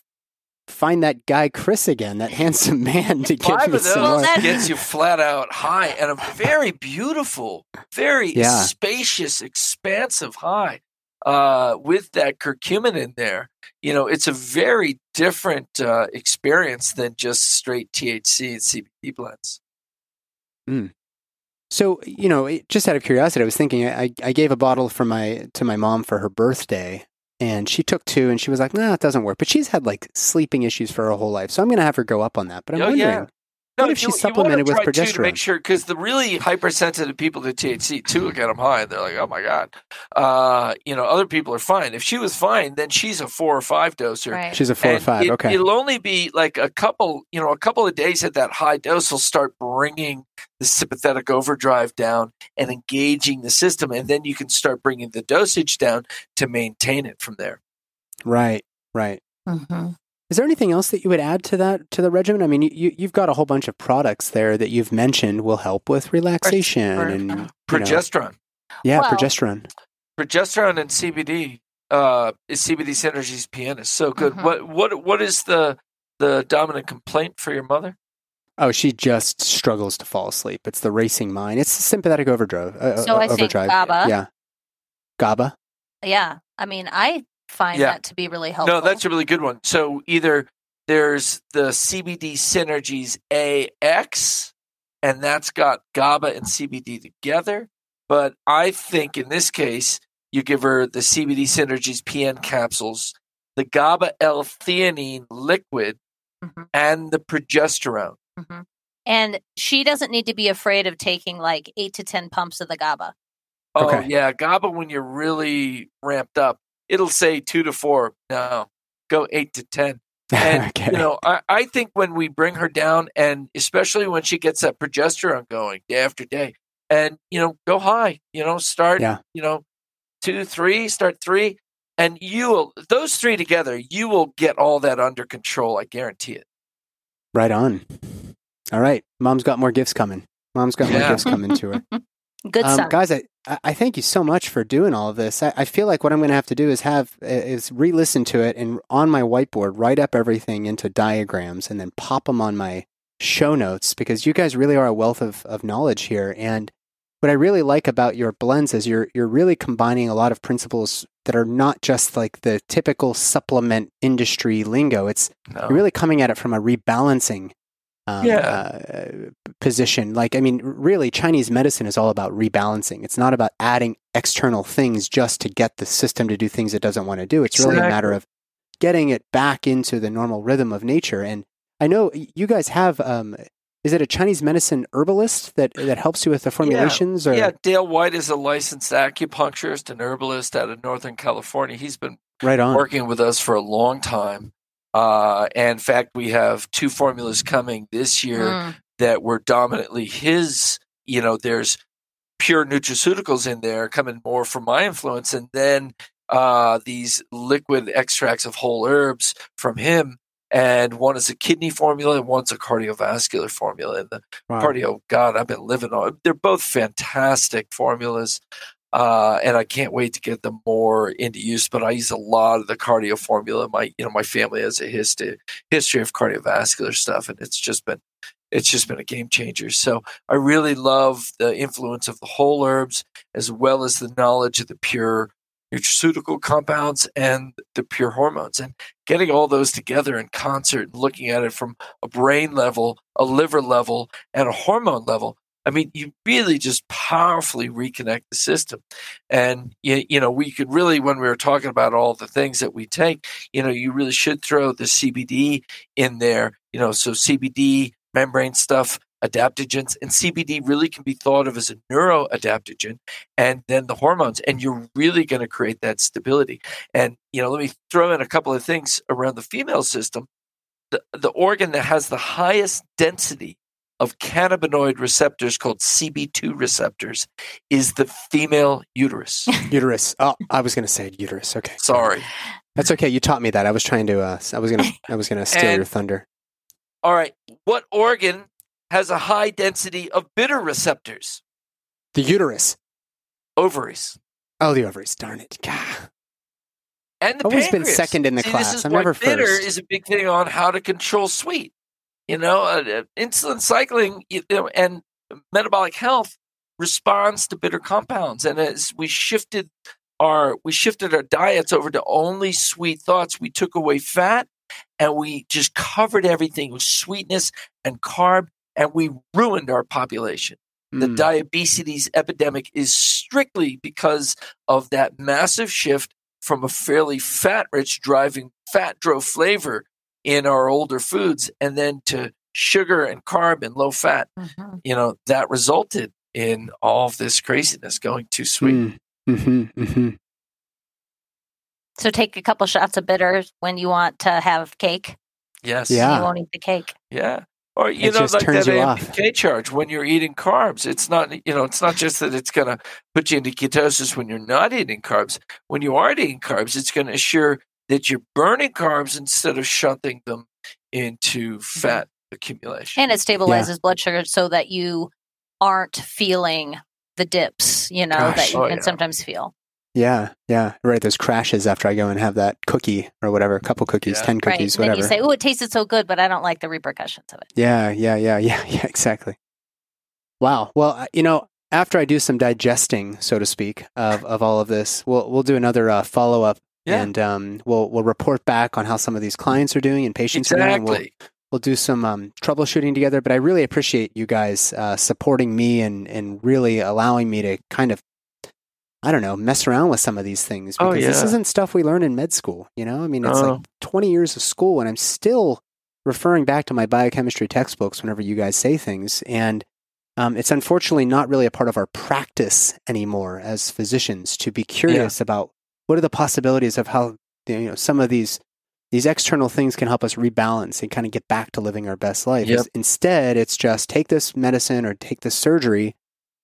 find that guy Chris again, that handsome man, to give Five me of some more. that- gets you flat out high and a very beautiful, very Yeah. spacious, expansive high uh, with that curcumin in there. You know, it's a very different uh, experience than just straight THC and CBD blends. So you know, just out of curiosity, I was thinking I, I gave a bottle for my to my mom for her birthday, and she took two, and she was like, "No, it doesn't work." But she's had like sleeping issues for her whole life, so I'm going to have her go up on that. But I'm Oh, wondering, yeah. No, What if you, she's you wanna supplemented with try two to progesterone? make sure because the really hypersensitive people to THC too will get them high. They're like, "Oh my god," uh, you know. Other people are fine. If she was fine, then she's a four or five doser. Right. she's a four or And five. it, okay, It'll only be like a couple, you know, a couple of days at that high dose will start bringing the sympathetic overdrive down and engaging the system, and then you can start bringing the dosage down to maintain it from there. right, right. Mhm. Is there anything else that you would add to that to the regimen? I mean, you, you you've got a whole bunch of products there that you've mentioned will help with relaxation and you know, Progesterone, yeah, Well- progesterone. progesterone, and CBD. Uh, is CBD Synergies PN. so good. Mhm. What what what is the the dominant complaint for your mother? Oh, she just struggles to fall asleep. It's the racing mind. It's the sympathetic overdrive. Uh, So I think. GABA. Yeah, GABA. Yeah. I mean, I find Yeah. that to be really helpful. No, that's a really good one. So either there's the CBD Synergies AX, and that's got GABA and CBD together. But I think in this case, you give her the CBD Synergies PN capsules, the GABA L-theanine liquid, Mhm. and the progesterone. Mhm. And she doesn't need to be afraid of taking like eight to 10 pumps of the GABA. Oh Okay. yeah, GABA when you're really ramped up, it'll say two to four. No, go eight to ten. And okay. you know, I, I think when we bring her down, and especially when she gets that progesterone going day after day, and you know, go high. You know, start. Yeah. You know, two, three, start three, and you will those three together. You will get all that under control. I guarantee it. right on. All right, mom's got more gifts coming. Mom's got more gifts coming to her. Good um, stuff. guys. I, I I thank you so much for doing all of this. I, I feel like what I'm going to have to do is have is re-listen to it and on my whiteboard write up everything into diagrams and then pop them on my show notes because you guys really are a wealth of, of knowledge here. And what I really like about your blends is you're you're really combining a lot of principles that are not just like the typical supplement industry lingo. It's no. you're really coming at it from a rebalancing um, yeah. uh, position. Like, I mean, really, Chinese medicine is all about rebalancing. It's not about adding external things just to get the system to do things it doesn't want to do. It's exactly. really a matter of getting it back into the normal rhythm of nature. And I know you guys have. Um, is it a Chinese medicine herbalist that, that helps you with the formulations? Yeah, or? yeah, Dale White is a licensed acupuncturist and herbalist out of Northern California. He's been right on. working with us for a long time. Uh, and in fact, we have two formulas coming this year mm. that were dominantly his. You know, there's pure nutraceuticals in there coming more from my influence, and then uh, these liquid extracts of whole herbs from him. And one is a kidney formula, and one's a cardiovascular formula. And the wow. cardio, God, I've been living on. They're both fantastic formulas. Uh, and I can't wait to get them more into use. But I use a lot of the cardio formula. My you know my family has a history history of cardiovascular stuff, and it's just been it's just been a game changer. So I really love the influence of the whole herbs as well as the knowledge of the pure nutraceutical compounds and the pure hormones and getting all those together in concert and looking at it from a brain level a liver level and a hormone level I mean, you really just powerfully reconnect the system. And, you, you know, we could really, when we were talking about all the things that we take, you know, you really should throw the CBD in there, you know, so CBD, membrane stuff, adaptogens, and CBD really can be thought of as a neuroadaptogen, and then the hormones, and you're really going to create that stability. And, you know, let me throw in a couple of things around the female system. The, the organ that has the highest density of cannabinoid receptors called CB2 receptors is the female uterus. uterus. Oh, I was going to say uterus. Okay. Sorry. That's okay. You taught me that. I was trying to uh, I was going to I was going to steal and, your thunder. All right. What organ has a high density of bitter receptors? The uterus. Ovaries. Oh, the ovaries. Darn it. God. And the always pancreas. been second in the See, class. I'm never bitter first. is a big thing on how to control sweet. You know, uh, uh, insulin cycling you know, and metabolic health responds to bitter compounds. And as we shifted our we shifted our diets over to only sweet thoughts, we took away fat and we just covered everything with sweetness and carb, and we ruined our population. Mm. The hmm. diabetes epidemic is strictly because of that massive shift from a fairly fat rich driving fat drove flavor in our older foods and then to sugar and carb and low fat, mm-hmm. you know, that resulted in all of this craziness going too sweet. Mm. Mm-hmm, mm-hmm. So take a couple shots of bitters when you want to have cake. Yes. Yeah. You won't eat the cake. Yeah. Or you it know, like that AMPK charge when you're eating carbs. It's not you know, it's not just that it's gonna put you into ketosis when you're not eating carbs. When you are eating carbs, it's gonna assure that you're burning carbs instead of shunting them into mm-hmm. fat accumulation. And it stabilizes yeah. blood sugar so that you aren't feeling the dips, you know, Gosh. that you oh, can yeah. sometimes feel. Yeah, yeah, right. Those crashes after I go and have that cookie or whatever, a couple cookies, yeah. ten cookies, right. whatever. Then you say, "Oh, it tasted so good," but I don't like the repercussions of it. Yeah, yeah, yeah, yeah, yeah. Exactly. Wow. Well, you know, after I do some digesting, so to speak, of, of all of this, we'll we'll do another uh, follow up yeah. And um, we'll we'll report back on how some of these clients are doing and patients exactly. are doing. We'll, we'll do some um, troubleshooting together. But I really appreciate you guys uh, supporting me and and really allowing me to kind of I don't know mess around with some of these things oh, because oh, yeah. this isn't stuff we learn in med school. You know, I mean, it's like 20 years of school, and I'm still referring back to my biochemistry textbooks whenever you guys say things and. Um, it's unfortunately not really a part of our practice anymore as physicians to be curious yeah. about what are the possibilities of how you know some of these these external things can help us rebalance and kind of get back to living our best life. Yep. Instead, it's just take this medicine or take this surgery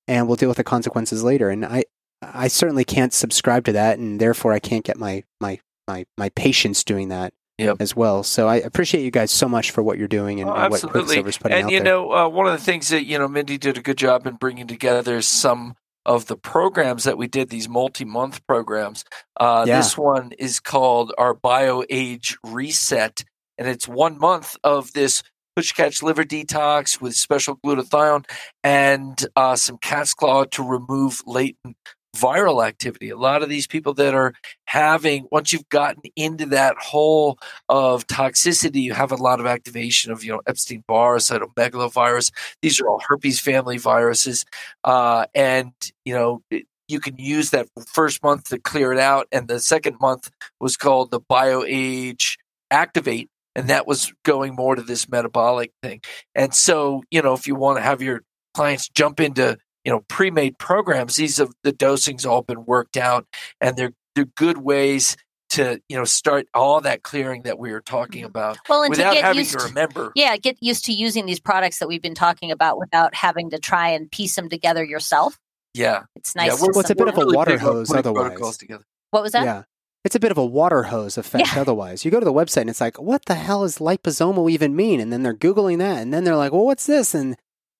and we'll deal with the consequences later. And I I certainly can't subscribe to that and therefore I can't get my my my my patients doing that yep. as well. So I appreciate you guys so much for what you're doing and, oh, and what Quicksilver's putting and, out And you there. know, uh, one of the things that you know Mindy did a good job in bringing together some of the programs that we did, these multi month programs. Uh, yeah. This one is called our Bio Age Reset, and it's one month of this push catch liver detox with special glutathione and uh, some cat's claw to remove latent viral activity. A lot of these people that are having, once you've gotten into that hole of toxicity, you have a lot of activation of, you know, Epstein Barr, cytomegalovirus. These are all herpes family viruses. Uh, and, you know, you can use that first month to clear it out. And the second month was called the BioAge Activate. And that was going more to this metabolic thing. And so, you know, if you want to have your clients jump into you know pre-made programs these have the dosing's all been worked out and they're they're good ways to you know start all that clearing that we were talking mm-hmm. about well, and without to having used, to remember yeah get used to using these products that we've been talking about without having to try and piece them together yourself yeah it's nice yeah, well, it's a bit of a water hose otherwise together. what was that yeah it's a bit of a water hose effect yeah. otherwise. You go to the website and it's like, what the hell does liposomal even mean? And then they're Googling that and then they're like, well, what's this? And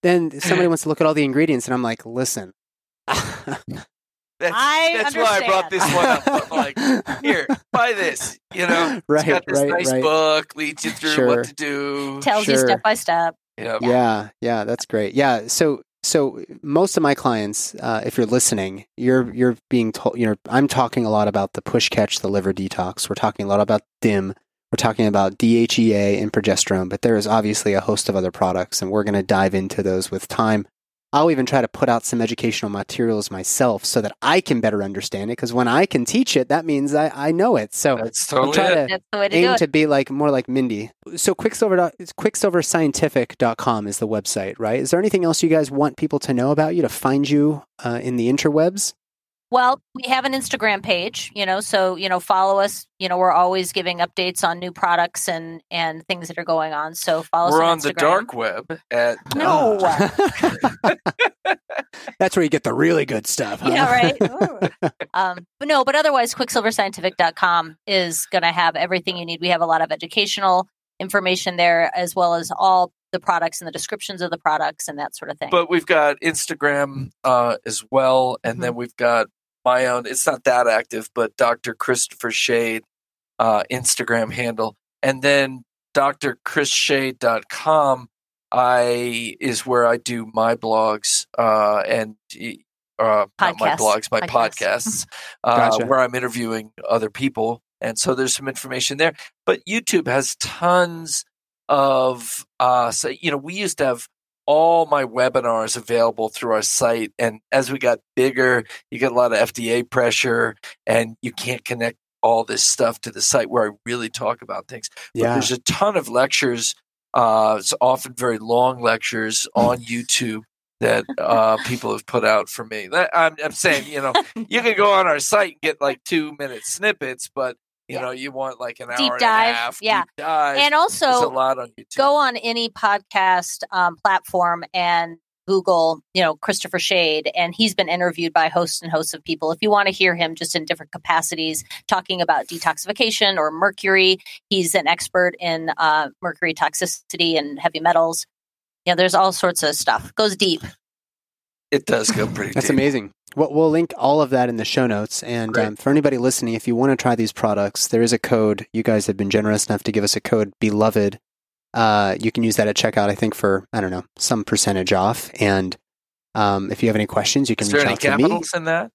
then somebody wants to look at all the ingredients and I'm like, listen, that's, I that's why I brought this one up. I'm like, here, buy this. You know, right, it's got this right, nice right. book, leads you through sure. what to do, tells sure. you step by step. Yep. Yeah, yeah, yeah. That's great. Yeah. So, so most of my clients, uh, if you're listening, you're you're being told. You know, I'm talking a lot about the push catch, the liver detox. We're talking a lot about DIM. We're talking about DHEA and progesterone, but there is obviously a host of other products, and we're going to dive into those with time. I'll even try to put out some educational materials myself so that I can better understand it. Because when I can teach it, that means I, I know it. So that's totally I'll try it. to That's the way to aim do it. to be like more like Mindy. So Quicksilver dot- quicksilverscientific.com is the website, right? Is there anything else you guys want people to know about you to find you uh, in the interwebs? Well, we have an Instagram page, you know, so you know, follow us. You know, we're always giving updates on new products and and things that are going on. So follow us. We're on, on the dark web at No. That's where you get the really good stuff. huh? Yeah, right. um, but no, but otherwise, quicksilverscientific.com is going to have everything you need. We have a lot of educational information there, as well as all the products and the descriptions of the products and that sort of thing. But we've got Instagram uh, as well, and Mm-hmm. then we've got my own. It's not that active, but Dr. Christopher Shade uh, Instagram handle, and then drchrisshade.com. I is where I do my blogs uh, and uh, not my blogs, my Podcasts. podcasts, uh, Gotcha. where I'm interviewing other people, and so there's some information there. But YouTube has tons of uh, so you know we used to have all my webinars available through our site, and as we got bigger, you get a lot of FDA pressure, and you can't connect all this stuff to the site where I really talk about things. But Yeah. there's a ton of lectures. Uh, it's often very long lectures on YouTube that uh, people have put out for me. That, I'm, I'm saying, you know, you can go on our site and get like two minute snippets, but you Yeah. know, you want like an hour Deep and dive, a half. yeah. deep dive. and There's a also, lot on YouTube. go on any podcast um, platform and Google, you know, Christopher Shade, and he's been interviewed by hosts and hosts of people. If you want to hear him just in different capacities, talking about detoxification or mercury, he's an expert in uh, mercury toxicity and heavy metals. Yeah, there's all sorts of stuff. Goes deep. It does go pretty That's deep. amazing. Well, we'll link all of that in the show notes. And um, for anybody listening, if you want to try these products, there is a code. You guys have been generous enough to give us a code, beloved. Uh, you can use that at checkout, I think, for, I don't know, some percentage off. And um, if you have any questions, you can Is reach there any out to me. capitals in that?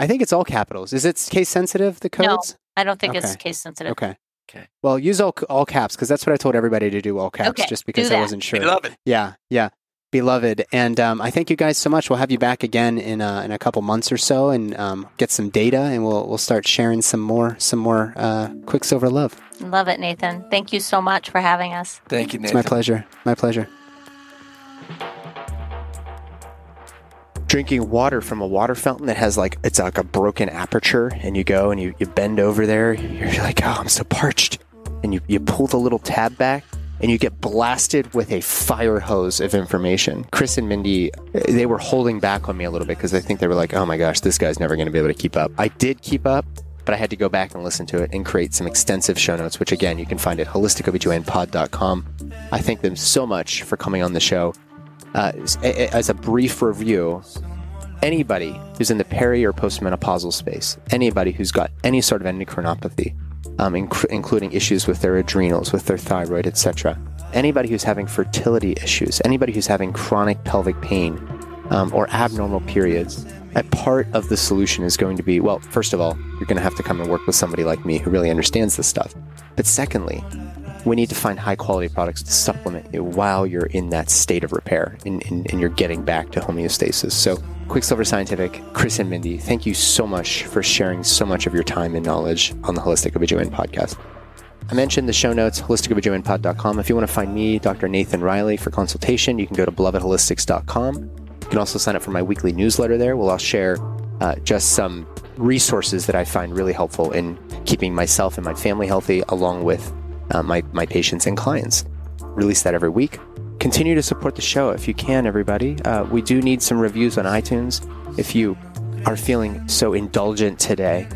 I think it's all capitals. Is it case sensitive, the codes? No. I don't think it's case sensitive. Okay. Okay. Well, use all, all caps because that's what I told everybody to do all caps Okay, just because I wasn't sure. We love it. Yeah, yeah. Beloved. And um, I thank you guys so much. We'll have you back again in uh, in a couple months or so and um, get some data and we'll we'll start sharing some more some more uh, Quicksilver love. Love it, Nathan. Thank you so much for having us. Thank you, It's my pleasure. My pleasure. Drinking water from a water fountain that has like it's like a broken aperture and you go and you, you bend over there, you're like, oh I'm so parched. And you, you pull the little tab back and you get blasted with a fire hose of information. Chris and Mindy, they were holding back on me a little bit because I think they were like, oh my gosh, this guy's never going to be able to keep up. I did keep up, but I had to go back and listen to it and create some extensive show notes, which again, you can find at holisticobgynpod.com. I thank them so much for coming on the show. Uh, as- as a brief review, anybody who's in the peri or postmenopausal space, anybody who's got any sort of endocrinopathy, um, inc- including issues with their adrenals, with their thyroid, etc., anybody who's having fertility issues, anybody who's having chronic pelvic pain um, or abnormal periods, a part of the solution is going to be well, first of all, you're going to have to come and work with somebody like me who really understands this stuff. But secondly, we need to find high quality products to supplement you while you're in that state of repair and, and, and, you're getting back to homeostasis. So, Quicksilver Scientific, Chris and Mindy, thank you so much for sharing so much of your time and knowledge on the Holistic OBGYN podcast. I mentioned the show notes, holisticobgynpod.com. If you want to find me, Dr. Nathan Riley, for consultation, you can go to belovedholistics.com. You can also sign up for my weekly newsletter there. We'll I'll share uh, just some resources that I find really helpful in keeping myself and my family healthy, along with uh, my, my patients and clients. Release that every week. Continue to support the show if you can, everybody. Uh, we do need some reviews on iTunes. If you are feeling so indulgent today,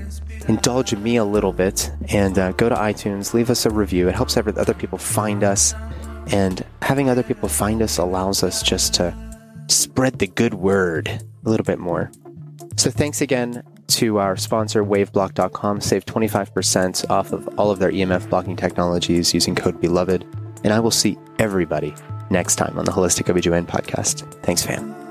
indulge me a little bit and uh, go to iTunes, leave us a review. It helps other people find us. And having other people find us allows us just to spread the good word a little bit more. So thanks again to our sponsor, waveblock.com. Save 25% off of all of their EMF blocking technologies using code BELOVED. And I will see everybody next time on the Holistic OBGYN podcast. Thanks, fam.